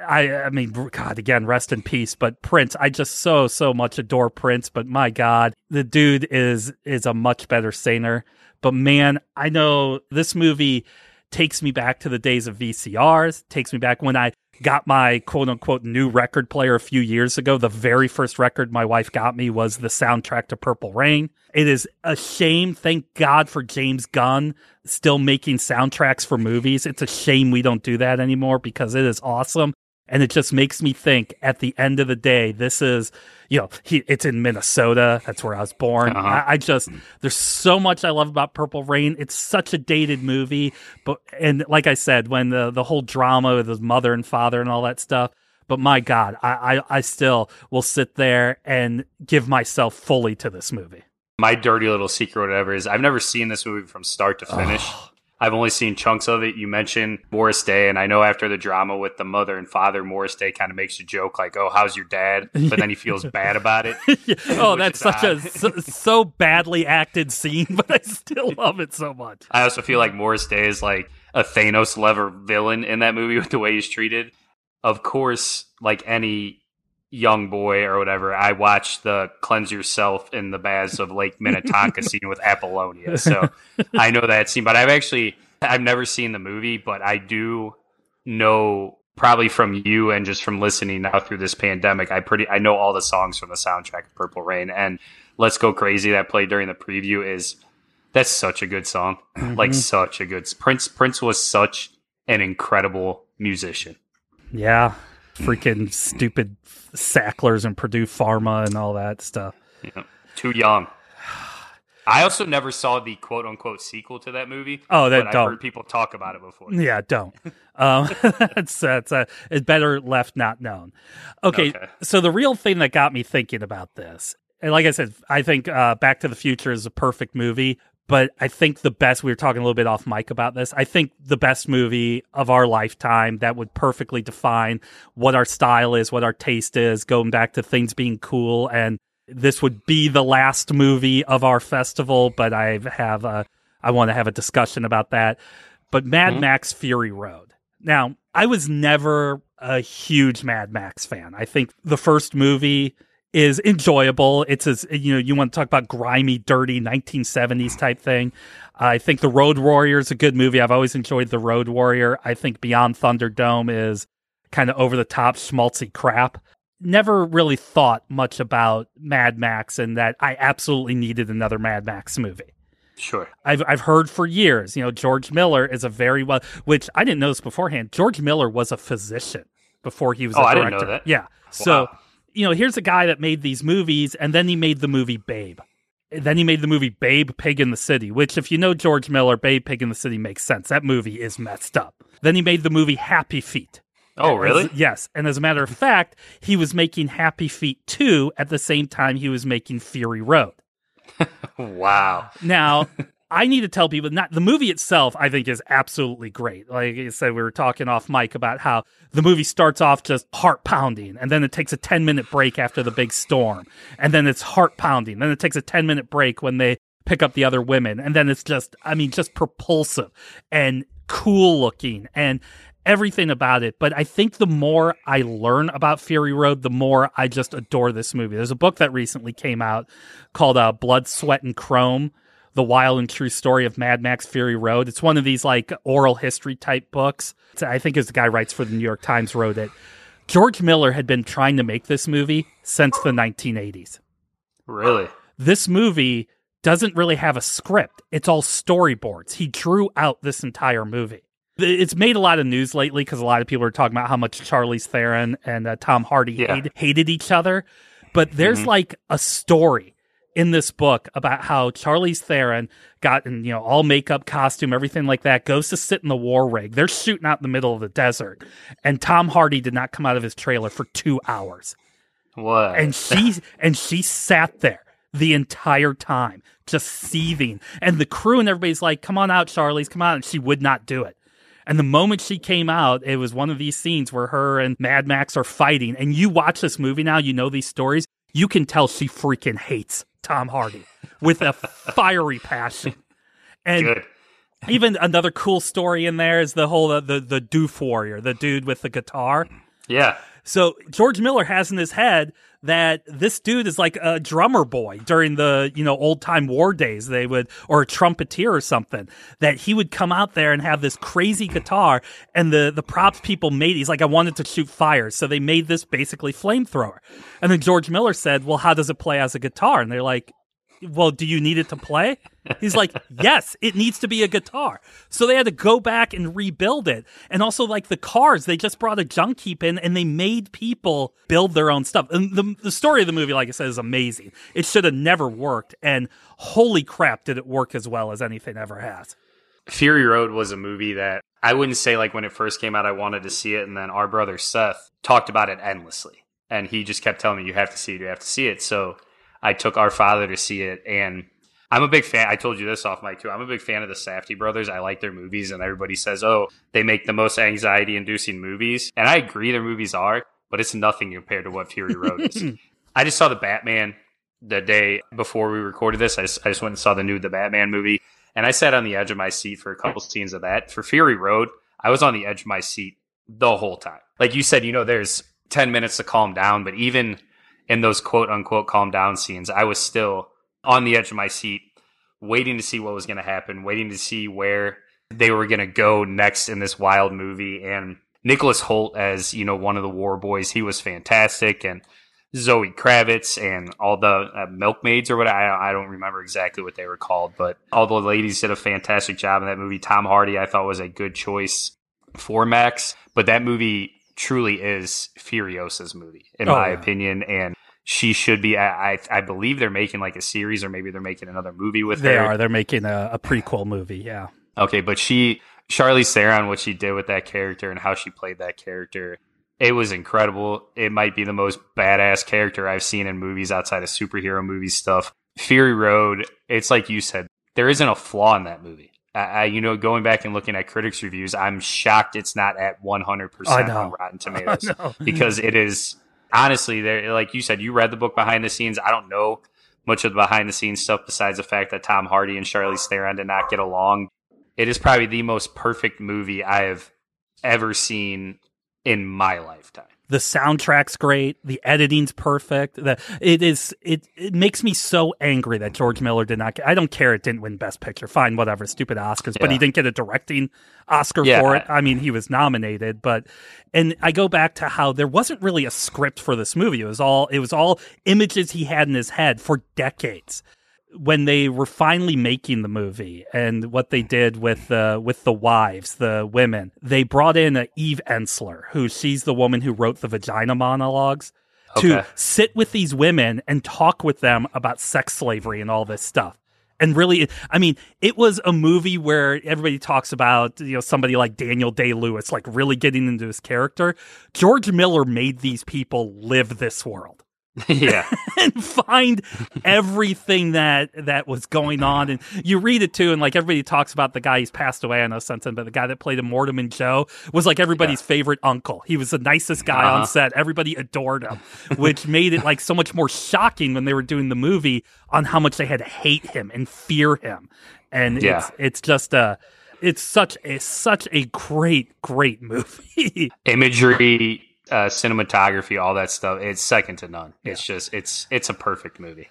[SPEAKER 1] I, I mean, God, again, rest in peace. But Prince, I just so, so much adore Prince. But my God, the dude is is a much better singer. But man, I know this movie takes me back to the days of VCRs. Takes me back when I got my quote unquote new record player a few years ago. The very first record my wife got me was the soundtrack to Purple Rain. It is a shame. Thank God for James Gunn still making soundtracks for movies. It's a shame we don't do that anymore because it is awesome. And it just makes me think at the end of the day, this is, you know, he, it's in Minnesota. That's where I was born.
[SPEAKER 2] Uh-huh.
[SPEAKER 1] I, I just, there's so much I love about Purple Rain. It's such a dated movie. But, and like I said, when the, the whole drama with his mother and father and all that stuff, but my God, I, I, I still will sit there and give myself fully to this movie.
[SPEAKER 2] My dirty little secret, whatever, is I've never seen this movie from start to finish. I've only seen chunks of it. You mentioned Morris Day, and I know after the drama with the mother and father, Morris Day kind of makes a joke like, "Oh, how's your dad?" But then he feels bad about it.
[SPEAKER 1] oh, that's such a so, so badly acted scene, but I still love it so much.
[SPEAKER 2] I also feel like Morris Day is like a Thanos level villain in that movie with the way he's treated. Of course, like any young boy or whatever, I watched the cleanse yourself in the baths of Lake Minnetonka scene with Apollonia. So I know that scene, but I've actually I've never seen the movie, but I do know probably from you and just from listening now through this pandemic, I pretty I know all the songs from the soundtrack of Purple Rain and Let's Go Crazy that played during the preview is that's such a good song. Like mm-hmm. such a good Prince Prince was such an incredible musician.
[SPEAKER 1] Yeah, freaking stupid Sacklers and Purdue Pharma and all that stuff.
[SPEAKER 2] Know, too young. I also never saw the quote unquote sequel to that movie.
[SPEAKER 1] Oh, that
[SPEAKER 2] but I've
[SPEAKER 1] don't.
[SPEAKER 2] heard people talk about it before.
[SPEAKER 1] Yeah, don't. Um, that's that's uh, it's better left not known. Okay,
[SPEAKER 2] Okay.
[SPEAKER 1] so the real thing that got me thinking about this, and like I said, I think uh, Back to the Future is a perfect movie. But I think the best. We were talking a little bit off mic about this. I think the best movie of our lifetime that would perfectly define what our style is, what our taste is, going back to things being cool. And this would be the last movie of our festival. But I have a, I want to have a discussion about that. But Mad mm-hmm. Max Fury Road. Now, I was never a huge Mad Max fan. I think the first movie is enjoyable. It's as you know, you want to talk about grimy, dirty 1970s type thing. I think The Road Warrior is a good movie. I've always enjoyed The Road Warrior. I think Beyond Thunderdome is kind of over the top schmaltzy crap. Never really thought much about Mad Max and that I absolutely needed another Mad Max movie.
[SPEAKER 2] Sure.
[SPEAKER 1] I've I've heard for years, you know, George Miller is a very well, which I didn't know this beforehand. George Miller was a physician before he was.
[SPEAKER 2] Oh,
[SPEAKER 1] a
[SPEAKER 2] I
[SPEAKER 1] director.
[SPEAKER 2] didn't know that.
[SPEAKER 1] Yeah. So,
[SPEAKER 2] Wow.
[SPEAKER 1] You know, here's a guy that made these movies, and then he made the movie Babe. And Then he made the movie Babe Pig in the City, which, if you know George Miller, Babe Pig in the City makes sense. That movie is messed up. Then he made the movie Happy Feet.
[SPEAKER 2] Oh, really?
[SPEAKER 1] As- yes. And as a matter of fact, he was making Happy Feet 2 at the same time he was making Fury Road.
[SPEAKER 2] Wow.
[SPEAKER 1] Now, I need to tell people not the movie itself. I think is absolutely great. Like I said, we were talking off mic about how the movie starts off just heart pounding, and then it takes a ten minute break after the big storm, and then it's heart pounding. Then it takes a ten minute break when they pick up the other women, and then it's just, I mean, just propulsive and cool looking and everything about it. But I think the more I learn about Fury Road, the more I just adore this movie. There's a book that recently came out called uh, Blood, Sweat, and Chrome the wild and true story of Mad Max Fury Road. It's one of these like oral history type books. It's- I think it's the guy who writes for the New York Times wrote it. George Miller had been trying to make this movie since the 1980s.
[SPEAKER 2] Really?
[SPEAKER 1] This movie doesn't really have a script. It's all storyboards. He drew out this entire movie. It's made a lot of news lately because a lot of people are talking about how much Charlize Theron and uh, Tom Hardy
[SPEAKER 2] Yeah.
[SPEAKER 1] hate, hated each other. But there's like a story in this book about how Charlize Theron got in, you know, all makeup, costume, everything like that, goes to sit in the war rig. They're shooting out in the middle of the desert. And Tom Hardy did not come out of his trailer for two hours
[SPEAKER 2] What?
[SPEAKER 1] and she and she sat there the entire time just seething and the crew and everybody's like come on out charlize come on and she would not do it and the moment she came out it was one of these scenes where her and mad max are fighting and you watch this movie now you know these stories you can tell she freaking hates tom hardy with a fiery passion and
[SPEAKER 2] Good.
[SPEAKER 1] even another cool story in there is the whole uh, the the doof warrior the dude with the guitar
[SPEAKER 2] Yeah.
[SPEAKER 1] So George Miller has in his head that this dude is like a drummer boy during the, you know, old time war days. They would, or a trumpeter or something, that he would come out there and have this crazy guitar. And the, the props people made, he's like, I wanted to shoot fire. So they made this basically flamethrower. And then George Miller said, Well, how does it play as a guitar? And they're like, well, do you need it to play? He's like, yes, it needs to be a guitar. So they had to go back and rebuild it. And also, like the cars, they just brought a junk heap in and they made people build their own stuff. And the, the story of the movie, like I said, is amazing. It should have never worked. And holy crap, did it work as well as anything ever has.
[SPEAKER 2] Fury Road was a movie that I wouldn't say like when it first came out I wanted to see it and then our brother Seth talked about it endlessly and he just kept telling me you have to see it you have to see it so I took our father to see it, and I'm a big fan. I told you this off mic too. I'm a big fan of the Safdie brothers. I like their movies, and everybody says, "Oh, they make the most anxiety-inducing movies," and I agree, their movies are, but it's nothing compared to what Fury Road is. I just saw the Batman the day before we recorded this. I just, I just went and saw the new The Batman movie, and I sat on the edge of my seat for a couple scenes of that. For Fury Road, I was on the edge of my seat the whole time. Like you said, you know, there's 10 minutes to calm down, but even in those quote unquote calm down scenes, I was still on the edge of my seat, waiting to see what was going to happen, waiting to see where they were going to go next in this wild movie. And Nicholas Hoult as, you know, one of the war boys, he was fantastic. And Zoe Kravitz and all the uh, milkmaids or what I, I don't remember exactly what they were called, but all the ladies did a fantastic job in that movie. Tom Hardy, I thought was a good choice for Max, but that movie truly is Furiosa's movie, in
[SPEAKER 1] Oh,
[SPEAKER 2] my
[SPEAKER 1] yeah.
[SPEAKER 2] opinion. And she should be, I, I, believe they're making like a series or maybe they're making another movie with
[SPEAKER 1] They
[SPEAKER 2] her.
[SPEAKER 1] They are. They're making a, a prequel movie. Yeah.
[SPEAKER 2] Okay, but she, Charlize Theron, what she did with that character and how she played that character, it was incredible. It might be the most badass character I've seen in movies outside of superhero movie stuff. Fury Road, it's like you said, there isn't a flaw in that movie. I, you know, going back and looking at critics' reviews, I'm shocked it's not at 100% on Rotten Tomatoes because it is honestly there. Like you said, you read the book behind the scenes. I don't know much of the behind the scenes stuff besides the fact that Tom Hardy and Charlize Theron did not get along. It is probably the most perfect movie I have ever seen in my lifetime.
[SPEAKER 1] The soundtrack's great. The editing's perfect. The it is it it makes me so angry that George Miller did not get. I don't care. It didn't win Best Picture. Fine, whatever. Stupid Oscars, but he didn't get a directing Oscar
[SPEAKER 2] Yeah,
[SPEAKER 1] for it.
[SPEAKER 2] I-
[SPEAKER 1] I mean, he was nominated, but and I go back to how there wasn't really a script for this movie. It was all it was all images he had in his head for decades. When they were finally making the movie and what they did with uh, with the wives, the women, they brought in uh, Eve Ensler, who she's the woman who wrote the vagina monologues, to sit with these women and talk with them about sex slavery and all this stuff. And really, I mean, it was a movie where everybody talks about, you know, somebody like Daniel Day Lewis, like really getting into his character. George Miller made these people live this world
[SPEAKER 2] yeah.
[SPEAKER 1] and find everything that that was going on. And you read it too, and like everybody talks about the guy he's passed away. I know something, but the guy that played him, Immortan Joe, was like everybody's favorite uncle. He was the nicest guy on
[SPEAKER 2] Uh-huh.
[SPEAKER 1] set. Everybody adored him, which made it like so much more shocking when they were doing the movie on how much they had to hate him and fear him. And
[SPEAKER 2] Yeah.
[SPEAKER 1] it's it's just a it's such a such a great great movie.
[SPEAKER 2] Imagery, uh, cinematography, all that stuff. It's second to none. It's just, it's, it's a perfect movie.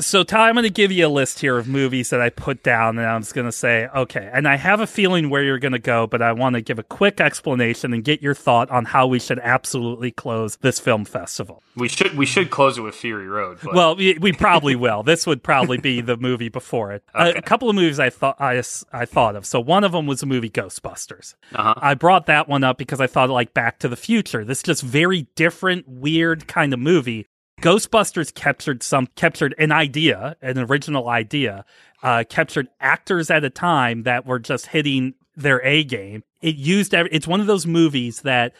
[SPEAKER 1] So Ty, I'm going to give you a list here of movies that I put down, and I'm just going to say, okay. And I have a feeling where you're going to go, but I want to give a quick explanation and get your thought on how we should absolutely close this film festival.
[SPEAKER 2] We should, we should close it with Fury Road. But
[SPEAKER 1] Well, we, we probably will. This would probably be the movie before it. A-
[SPEAKER 2] Okay.
[SPEAKER 1] A, couple of movies I thought I, I thought of. So one of them was the movie Ghostbusters.
[SPEAKER 2] uh-huh.
[SPEAKER 1] I brought that one up because I thought like Back to the Future. This just very different, weird kind of movie. Ghostbusters captured some captured an idea, an original idea, uh, captured actors at a time that were just hitting their A game. It used it's one of those movies that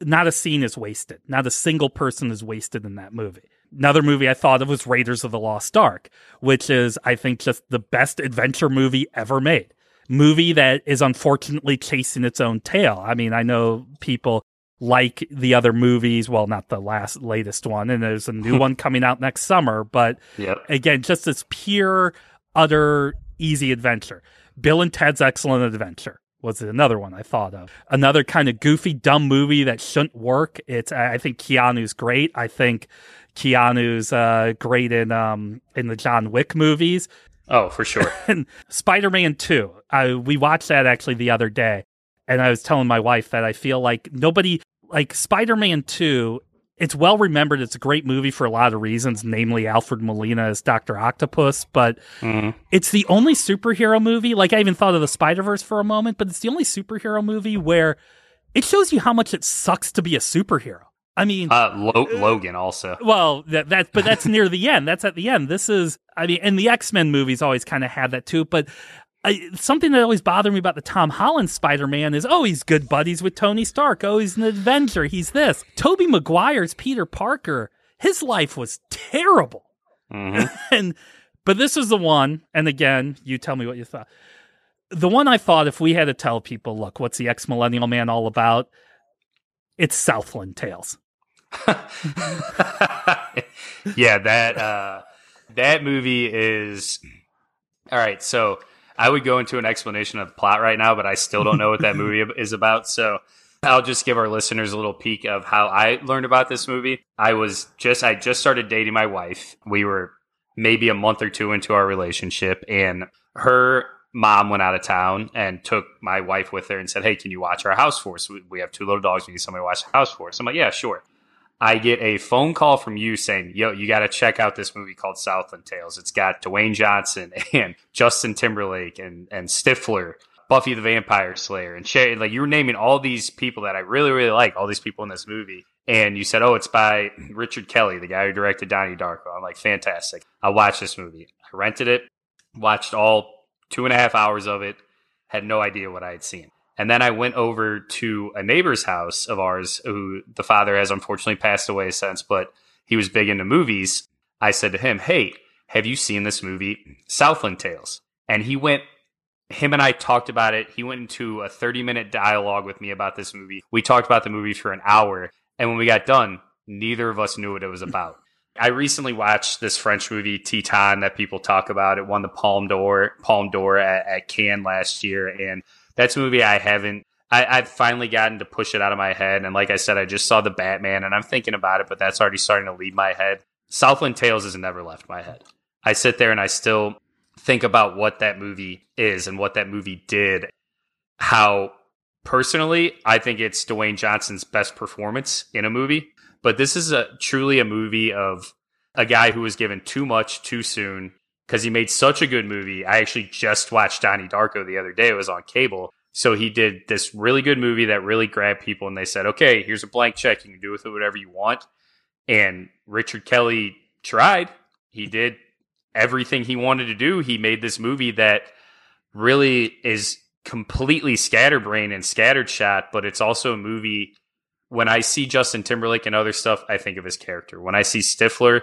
[SPEAKER 1] not a scene is wasted. Not a single person is wasted in that movie. Another movie I thought of was Raiders of the Lost Ark, which is, I think, just the best adventure movie ever made. Movie that is unfortunately chasing its own tail. I mean, I know people like the other movies. Well, not the last latest one, and there's a new one coming out next summer. But
[SPEAKER 2] Yep.
[SPEAKER 1] again, just this pure, utter, easy adventure. Bill and Ted's Excellent Adventure was another one I thought of. Another kind of goofy, dumb movie that shouldn't work. It's I think Keanu's great. I think Keanu's uh, great in um in the John Wick movies.
[SPEAKER 2] Oh, for sure.
[SPEAKER 1] And Spider Man Two. I we watched that actually the other day, and I was telling my wife that I feel like nobody like Spider Man Two. It's well remembered. It's a great movie for a lot of reasons, namely Alfred Molina as Doctor Octopus. But
[SPEAKER 2] Mhm.
[SPEAKER 1] it's the only superhero movie. Like I even thought of the Spider Verse for a moment, but it's the only superhero movie where it shows you how much it sucks to be a superhero. I mean,
[SPEAKER 2] Uh, Lo- Logan also.
[SPEAKER 1] well, that that but that's near the end. That's at the end. This is, I mean, and the X Men movies always kind of had that too. But I, something that always bothered me about the Tom Holland Spider Man is, oh, he's good buddies with Tony Stark. Oh, he's an Avenger. He's this. Tobey Maguire's Peter Parker. His life was terrible.
[SPEAKER 2] Mhm.
[SPEAKER 1] and but this is the one, and again, you tell me what you thought. The one I thought if we had to tell people, look, what's the X Millennial Man all about? It's Southland Tales.
[SPEAKER 2] yeah, that uh, that movie is all right. So I would go into an explanation of the plot right now, but I still don't know what that movie is about. So I'll just give our listeners a little peek of how I learned about this movie. I was just I just started dating my wife. We were maybe a month or two into our relationship, and her mom went out of town and took my wife with her and said, "Hey, can you watch our house for us? We- have two little dogs. We need somebody to watch the house for us." I'm like, "Yeah, sure." I get a phone call from you saying, "Yo, you got to check out this movie called Southland Tales. It's got Dwayne Johnson and Justin Timberlake and and Stifler, Buffy the Vampire Slayer, and. Like you were naming all these people that I really really like. All these people in this movie." And you said, "Oh, it's by Richard Kelly, the guy who directed Donnie Darko." I'm like, "Fantastic! I watched this movie. I rented it, watched all two and a half hours of it, had no idea what I had seen. And then I went over to a neighbor's house of ours who the father has unfortunately passed away since, but he was big into movies. I said to him, Hey, have you seen this movie, Southland Tales? And he went, him and I talked about it. He went into a 30 minute dialogue with me about this movie. We talked about the movie for an hour. And when we got done, neither of us knew what it was about. I recently watched this French movie Titane that people talk about. It won the Palme d'Or, Palme d'Or at, at Cannes last year, and that's a movie I haven't. I, I've finally gotten to push it out of my head, and like I said, I just saw the Batman, and I'm thinking about it, but that's already starting to leave my head. Southland Tales has never left my head. I sit there and I still think about what that movie is and what that movie did. How personally, I think it's Dwayne Johnson's best performance in a movie. But this is a truly a movie of a guy who was given too much too soon because he made such a good movie. I actually just watched Donnie Darko the other day. It was on cable. So he did this really good movie that really grabbed people and they said, okay, here's a blank check. You can do with it whatever you want. And Richard Kelly tried. He did everything he wanted to do. He made this movie that really is completely scatterbrained and scattered shot, but it's also a movie. When I see Justin Timberlake and other stuff, I think of his character. When I see Stifler,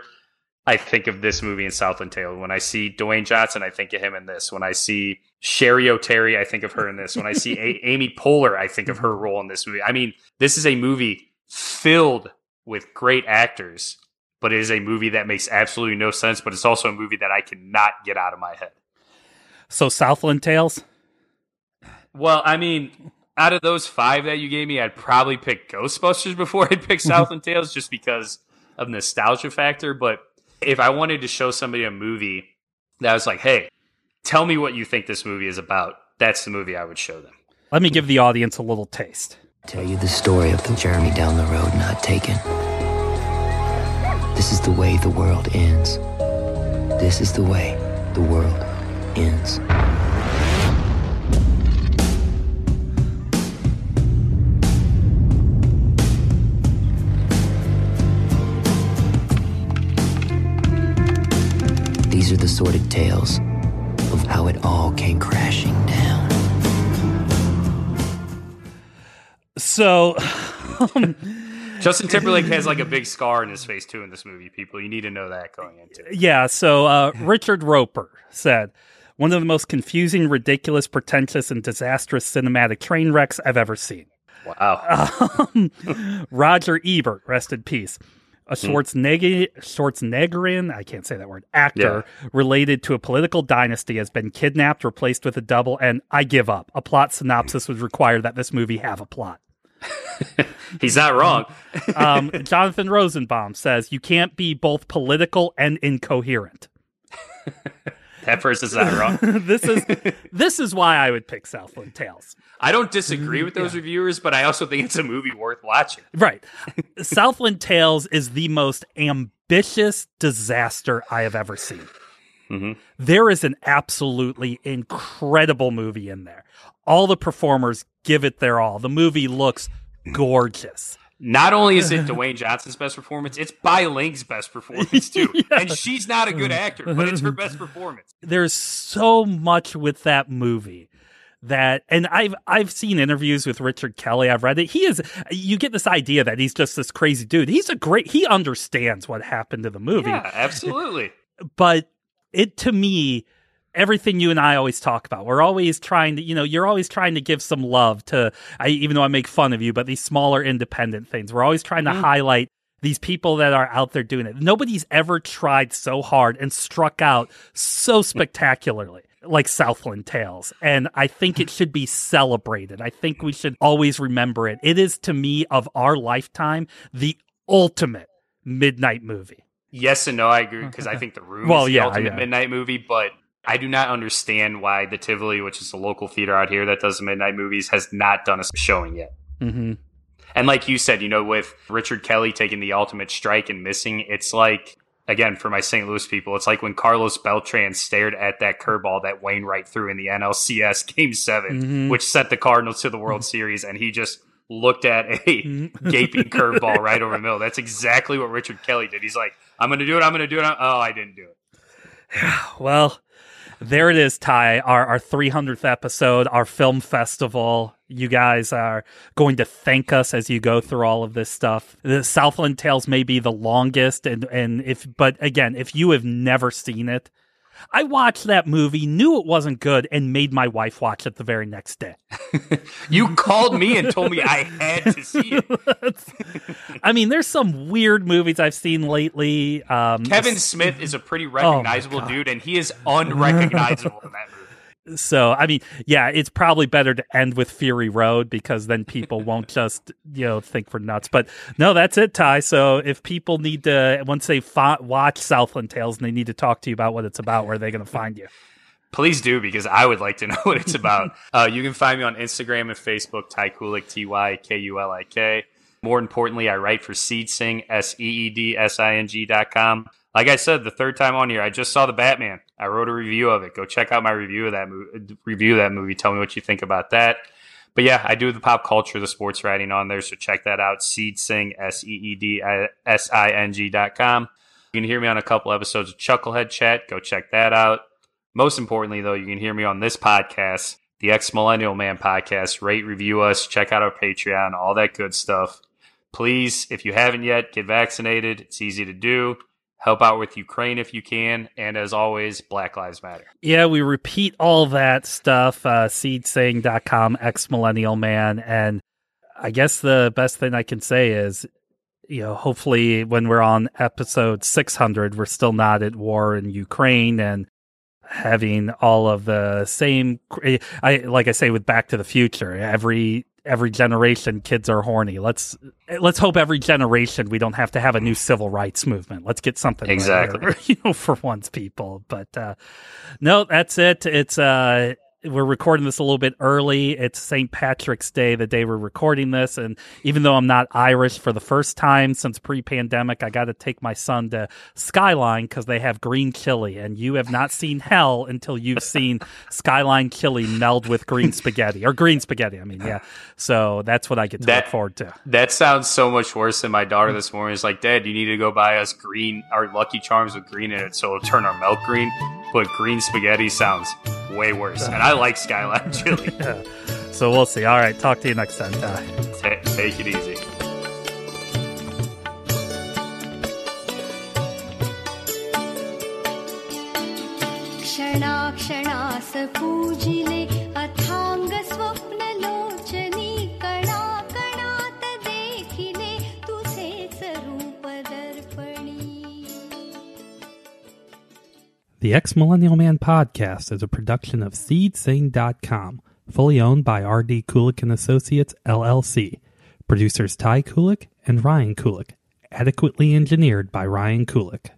[SPEAKER 2] I think of this movie in Southland Tale. When I see Dwayne Johnson, I think of him in this. When I see Cheri Oteri, I think of her in this. When I see a- Amy Poehler, I think of her role in this movie. I mean, this is a movie filled with great actors, but it is a movie that makes absolutely no sense. But it's also a movie that I cannot get out of my head.
[SPEAKER 1] So Southland Tales.
[SPEAKER 2] Well, I mean, out of those five that you gave me, I'd probably pick Ghostbusters before I'd pick Southland Tales just because of nostalgia factor. But if I wanted to show somebody a movie that was like, hey, tell me what you think this movie is about, that's the movie I would show them.
[SPEAKER 1] Let me give the audience a little taste.
[SPEAKER 10] Tell you the story of the journey down the road not taken. This is the way the world ends. This is the way the world ends. These are the sordid tales of how it all came crashing down.
[SPEAKER 1] So,
[SPEAKER 2] Justin Timberlake has like a big scar in his face too in this movie. People, you need to know that going into it.
[SPEAKER 1] yeah, so uh, Richard Roeper said, one of the most confusing, ridiculous, pretentious, and disastrous cinematic train wrecks I've ever seen.
[SPEAKER 2] Wow.
[SPEAKER 1] Um, Roger Ebert, rest in peace. A Schwarzenegger, Schwarzeneggerin, I can't say that word, actor related to a political dynasty has been kidnapped, replaced with a double, and I give up. A plot synopsis would require that this movie have a plot.
[SPEAKER 2] He's not wrong.
[SPEAKER 1] Um, Jonathan Rosenbaum says you can't be both political and incoherent.
[SPEAKER 2] That person's not wrong.
[SPEAKER 1] this is this is why I would pick Southland Tales.
[SPEAKER 2] I don't disagree with those reviewers, but I also think it's a movie worth watching.
[SPEAKER 1] Right. Southland Tales is the most ambitious disaster I have ever seen.
[SPEAKER 2] Mhm.
[SPEAKER 1] There is an absolutely incredible movie in there. All the performers give it their all. The movie looks gorgeous.
[SPEAKER 2] Not only is it Dwayne Johnson's best performance, it's Bai Ling's best performance too. And she's not a good actor, but it's her best performance.
[SPEAKER 1] There's so much with that movie that and I've I've seen interviews with Richard Kelly. I've read it. He is you get this idea that he's just this crazy dude. He's a great he understands what happened to the movie.
[SPEAKER 2] Yeah, absolutely.
[SPEAKER 1] but it to me everything you and I always talk about. We're always trying to, you know, you're always trying to give some love to, I, even though I make fun of you, but these smaller independent things. We're always trying to
[SPEAKER 2] Mm.
[SPEAKER 1] highlight these people that are out there doing it. Nobody's ever tried so hard and struck out so spectacularly like Southland Tales. And I think it should be celebrated. I think we should always remember it. It is to me of our lifetime the ultimate midnight movie.
[SPEAKER 2] Yes and no, I agree because I think the room
[SPEAKER 1] Well,
[SPEAKER 2] is the
[SPEAKER 1] yeah,
[SPEAKER 2] ultimate
[SPEAKER 1] yeah.
[SPEAKER 2] midnight movie, but I do not understand why the Tivoli, which is a local theater out here that does the midnight movies, has not done a showing yet.
[SPEAKER 1] Mm-hmm.
[SPEAKER 2] And like you said, you know, with Richard Kelly taking the ultimate strike and missing, it's like again for my St. Louis people, it's like when Carlos Beltran stared at that curveball that Wainwright threw in the NLCS Game 7
[SPEAKER 1] Mhm.
[SPEAKER 2] which sent the Cardinals to the World Series, and he just looked at a gaping curveball right over the middle. That's exactly what Richard Kelly did. He's like, "I'm going to do it. I'm going to do it." Oh, I didn't do it.
[SPEAKER 1] Well, there it is, Ty. Our our 300th episode, our film festival. You guys are going to thank us as you go through all of this stuff. The Southland Tales may be the longest, and and if but again, if you have never seen it, I watched that movie, knew it wasn't good, and made my wife watch it the very next day.
[SPEAKER 2] You called me and told me I had to see it.
[SPEAKER 1] I mean, there's some weird movies I've seen lately. Um,
[SPEAKER 2] Kevin Smith is a pretty
[SPEAKER 1] Oh
[SPEAKER 2] recognizable
[SPEAKER 1] God.
[SPEAKER 2] dude, and he is unrecognizable in that movie.
[SPEAKER 1] So, I mean, yeah, it's probably better to end with Fury Road because then people won't just, you know, think we're nuts. But no, that's it, Ty. So if people need to, once they fi- watch Southland Tales and they need to talk to you about what it's about, where are they going to find you?
[SPEAKER 2] Please do because I would like to know what it's about. uh, you can find me on Instagram and Facebook, Ty Kulik, T Y K U L I K. More importantly, I write for Seedsing, S E E D S I N G dot com. Like I said, the third time on here, I just saw the Batman. I wrote a review of it. Go check out my review of that movie. Review of that movie. Tell me what you think about that. But yeah, I do the pop culture, the sports writing on there. So check that out. Seedsing, S E E D S I N G dot com. You can hear me on a couple episodes of Chucklehead Chat. Go check that out. Most importantly, though, you can hear me on this podcast, the X Millennial Man podcast. Rate, review us, check out our Patreon, all that good stuff. Please, if you haven't yet, get vaccinated. It's easy to do. Help out with Ukraine if you can. And as always, Black Lives Matter.
[SPEAKER 1] Yeah, we repeat all that stuff, uh, seedsaying.com, X Millennial Man. And I guess the best thing I can say is, you know, hopefully when we're on episode 600, we're still not at war in Ukraine and having all of the same, I, like I say with Back to the Future, every, every generation kids are horny. Let's, let's hope every generation we don't have to have a new civil rights movement. Let's get something
[SPEAKER 2] Exactly.
[SPEAKER 1] you know, for once, people. But uh, no, that's it. It's uh, we're recording this a little bit early. It's St. Patrick's Day, the day we're recording this, and even though I'm not Irish for the first time since pre-pandemic, I got to take my son to Skyline because they have green chili, and you have not seen hell until you've seen Skyline chili meld with green spaghetti or green spaghetti. I mean, yeah. So that's what I get to
[SPEAKER 2] That-
[SPEAKER 1] look forward to.
[SPEAKER 2] That sounds so much worse than my daughter this morning. Is like, Dad, you need to go buy us green, our Lucky Charms with green in it, so it'll turn our milk green. But green spaghetti sounds way worse, and I like Skyline chili.
[SPEAKER 1] Yeah. So we'll see. All right. Talk to you next time. Ty.
[SPEAKER 2] Ta- take it easy.
[SPEAKER 11] क्षणाक्षणास पूजिले अथांग स्वप्न
[SPEAKER 1] The X Millennial Man podcast is a production of SeedSing.com, fully owned by R.D. Kulik and Associates, LLC. Producers Ty Kulik and Ryan Kulik, adequately engineered by Ryan Kulik.